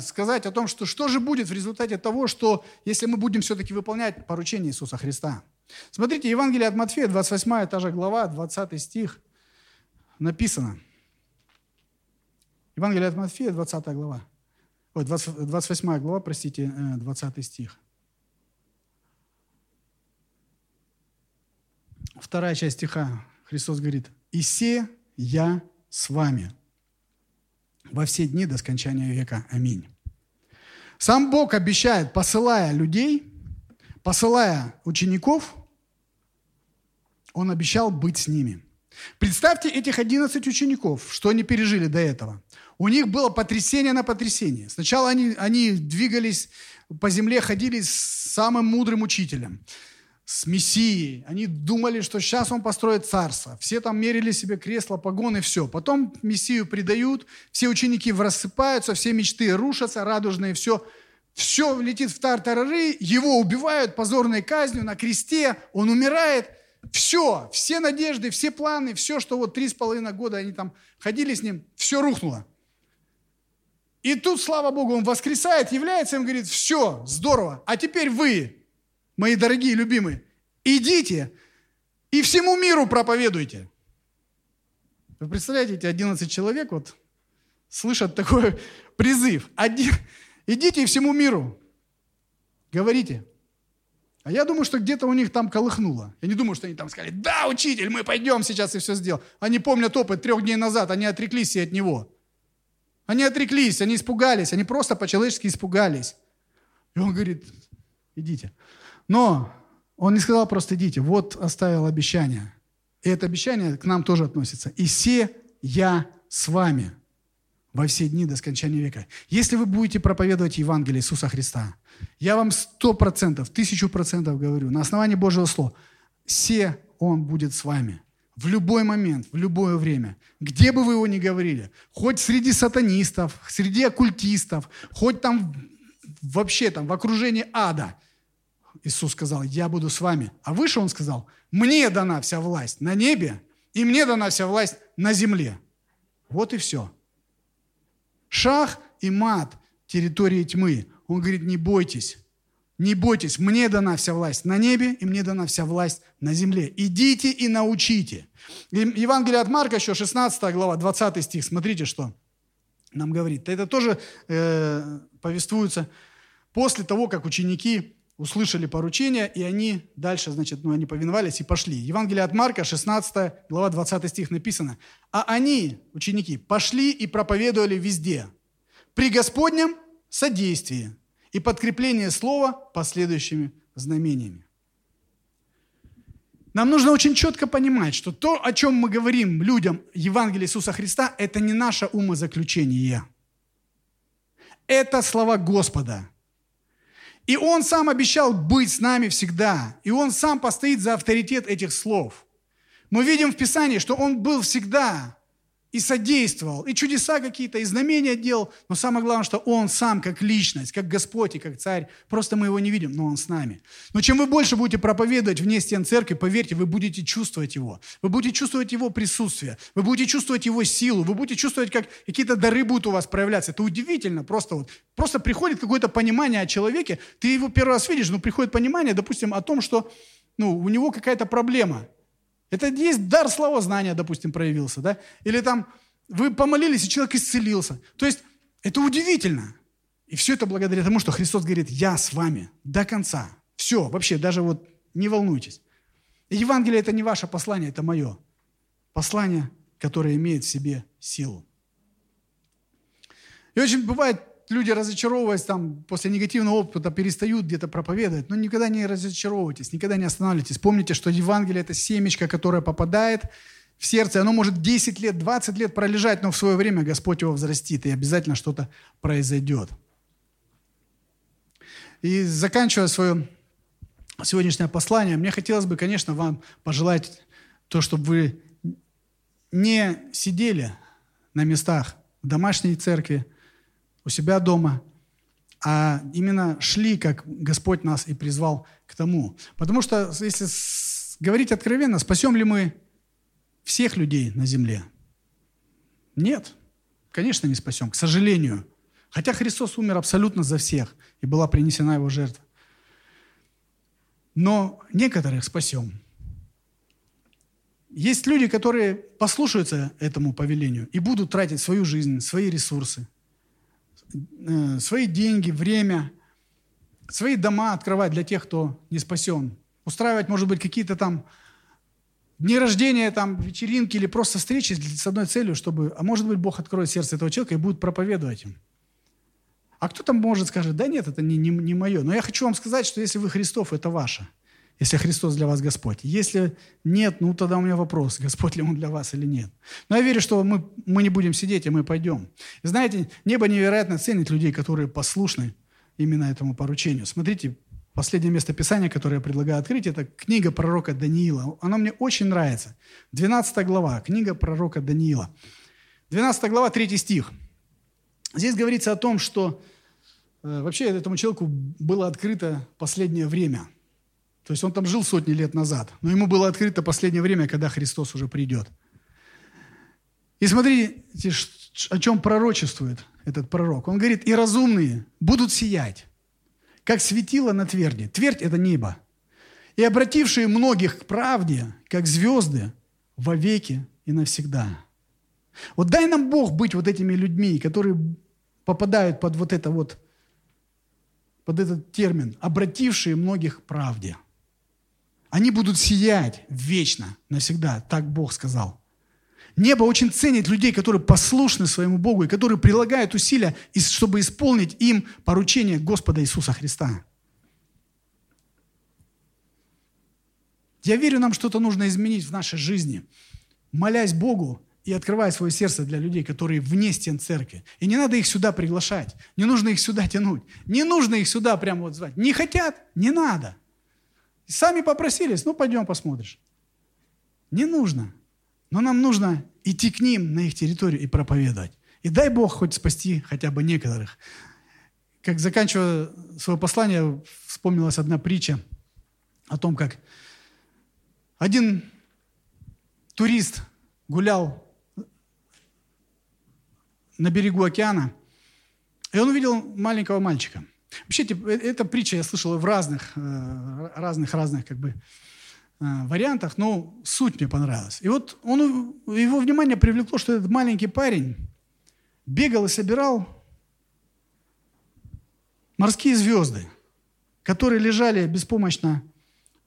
сказать о том, что что же будет в результате того, что если мы будем все-таки выполнять поручение Иисуса Христа. Смотрите, Евангелие от Матфея, 28 та же глава, 20 стих, написано. Евангелие от Матфея, 20 глава. Ой, 20, 28 глава, простите, 20 э, стих. Вторая часть стиха. Христос говорит, «И се я с вами во все дни до скончания века. Аминь. Сам Бог обещает, посылая людей, посылая учеников, Он обещал быть с ними. Представьте этих 11 учеников, что они пережили до этого. У них было потрясение на потрясение. Сначала они, они двигались по земле, ходили с самым мудрым учителем с Мессией. Они думали, что сейчас он построит царство. Все там мерили себе кресла, погоны, все. Потом Мессию предают, все ученики рассыпаются, все мечты рушатся, радужные, все. Все летит в тартарары, его убивают позорной казнью на кресте, он умирает. Все, все надежды, все планы, все, что вот три с половиной года они там ходили с ним, все рухнуло. И тут, слава Богу, он воскресает, является им, говорит, все, здорово, а теперь вы, мои дорогие, любимые, идите и всему миру проповедуйте. Вы представляете, эти 11 человек вот слышат такой призыв. Один, идите и всему миру. Говорите. А я думаю, что где-то у них там колыхнуло. Я не думаю, что они там сказали, да, учитель, мы пойдем сейчас и все сделаем. Они помнят опыт трех дней назад, они отреклись и от него. Они отреклись, они испугались, они просто по-человечески испугались. И он говорит, идите. Но он не сказал просто идите, вот оставил обещание. И это обещание к нам тоже относится. «И се я с вами во все дни до скончания века». Если вы будете проповедовать Евангелие Иисуса Христа, я вам сто процентов, тысячу процентов говорю, на основании Божьего Слова, все Он будет с вами. В любой момент, в любое время. Где бы вы его ни говорили. Хоть среди сатанистов, среди оккультистов, хоть там вообще там в окружении ада. Иисус сказал, я буду с вами. А выше он сказал, мне дана вся власть на небе, и мне дана вся власть на земле. Вот и все. Шах и мат территории тьмы. Он говорит, не бойтесь, не бойтесь, мне дана вся власть на небе, и мне дана вся власть на земле. Идите и научите. Евангелие от Марка, еще 16 глава, 20 стих, смотрите, что нам говорит. Это тоже э, повествуется после того, как ученики услышали поручение, и они дальше, значит, ну, они повиновались и пошли. Евангелие от Марка, 16 глава, 20 стих написано. «А они, ученики, пошли и проповедовали везде, при Господнем содействии и подкреплении слова последующими знамениями». Нам нужно очень четко понимать, что то, о чем мы говорим людям Евангелия Иисуса Христа, это не наше умозаключение. Это слова Господа – и Он сам обещал быть с нами всегда. И Он сам постоит за авторитет этих слов. Мы видим в Писании, что Он был всегда и содействовал, и чудеса какие-то, и знамения делал. Но самое главное, что Он сам как личность, как Господь и как Царь. Просто мы Его не видим, но Он с нами. Но чем вы больше будете проповедовать вне стен церкви, поверьте, вы будете чувствовать Его. Вы будете чувствовать Его присутствие. Вы будете чувствовать Его силу. Вы будете чувствовать, как какие-то дары будут у вас проявляться. Это удивительно. Просто вот просто приходит какое-то понимание о человеке. Ты его первый раз видишь, но приходит понимание, допустим, о том, что ну, у него какая-то проблема. Это есть дар слова знания, допустим, проявился, да? Или там вы помолились, и человек исцелился. То есть это удивительно. И все это благодаря тому, что Христос говорит, я с вами до конца. Все, вообще, даже вот не волнуйтесь. Евангелие это не ваше послание, это мое. Послание, которое имеет в себе силу. И очень бывает, люди, разочаровываясь там, после негативного опыта, перестают где-то проповедовать. Но никогда не разочаровывайтесь, никогда не останавливайтесь. Помните, что Евангелие – это семечко, которое попадает в сердце. Оно может 10 лет, 20 лет пролежать, но в свое время Господь его взрастит, и обязательно что-то произойдет. И заканчивая свое сегодняшнее послание, мне хотелось бы, конечно, вам пожелать то, чтобы вы не сидели на местах в домашней церкви, у себя дома, а именно шли, как Господь нас и призвал к тому. Потому что, если говорить откровенно, спасем ли мы всех людей на земле? Нет, конечно, не спасем, к сожалению. Хотя Христос умер абсолютно за всех, и была принесена Его жертва. Но некоторых спасем. Есть люди, которые послушаются этому повелению и будут тратить свою жизнь, свои ресурсы, свои деньги, время, свои дома открывать для тех, кто не спасен. Устраивать, может быть, какие-то там дни рождения, там, вечеринки или просто встречи с одной целью, чтобы, а может быть, Бог откроет сердце этого человека и будет проповедовать им. А кто там может скажет, да нет, это не, не, не мое. Но я хочу вам сказать, что если вы Христов, это ваше если Христос для вас Господь. Если нет, ну тогда у меня вопрос, Господь ли Он для вас или нет. Но я верю, что мы, мы не будем сидеть, и мы пойдем. И знаете, небо невероятно ценит людей, которые послушны именно этому поручению. Смотрите, последнее место Писания, которое я предлагаю открыть, это книга пророка Даниила. Она мне очень нравится. 12 глава, книга пророка Даниила. 12 глава, 3 стих. Здесь говорится о том, что э, вообще этому человеку было открыто последнее время – то есть он там жил сотни лет назад, но ему было открыто последнее время, когда Христос уже придет. И смотрите, о чем пророчествует этот пророк. Он говорит, и разумные будут сиять, как светило на тверди. Твердь – это небо. И обратившие многих к правде, как звезды, вовеки и навсегда. Вот дай нам Бог быть вот этими людьми, которые попадают под вот это вот, под этот термин, обратившие многих к правде – они будут сиять вечно, навсегда. Так Бог сказал. Небо очень ценит людей, которые послушны своему Богу и которые прилагают усилия, чтобы исполнить им поручение Господа Иисуса Христа. Я верю, нам что-то нужно изменить в нашей жизни, молясь Богу и открывая свое сердце для людей, которые вне стен церкви. И не надо их сюда приглашать, не нужно их сюда тянуть, не нужно их сюда прямо вот звать. Не хотят, не надо – Сами попросились, ну пойдем посмотришь. Не нужно. Но нам нужно идти к ним на их территорию и проповедовать. И дай Бог хоть спасти хотя бы некоторых. как заканчивая свое послание, вспомнилась одна притча о том, как один турист гулял на берегу океана, и он увидел маленького мальчика. Вообще, э, эта притча я слышал в разных, э, разных, разных как бы, э, вариантах, но суть мне понравилась. И вот он, его внимание привлекло, что этот маленький парень бегал и собирал морские звезды, которые лежали беспомощно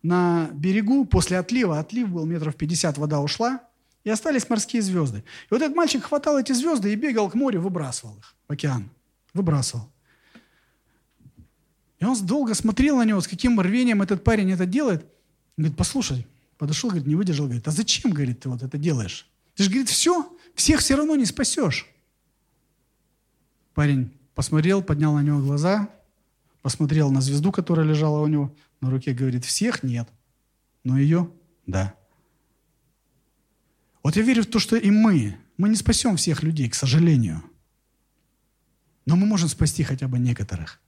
на берегу после отлива. Отлив был метров 50, вода ушла, и остались морские звезды. И вот этот мальчик хватал эти звезды и бегал к морю, выбрасывал их в океан. Выбрасывал. И он долго смотрел на него, с каким рвением этот парень это делает. Он говорит, послушай, подошел, говорит, не выдержал, говорит, а зачем, говорит, ты вот это делаешь? Ты же, говорит, все, всех все равно не спасешь. Парень посмотрел, поднял на него глаза, посмотрел на звезду, которая лежала у него на руке, говорит, всех нет, но ее – да. Вот я верю в то, что и мы, мы не спасем всех людей, к сожалению. Но мы можем спасти хотя бы некоторых,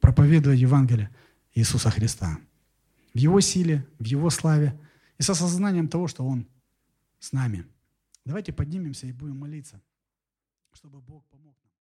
проповедуя Евангелие Иисуса Христа. В Его силе, в Его славе и с осознанием того, что Он с нами. Давайте поднимемся и будем молиться, чтобы Бог.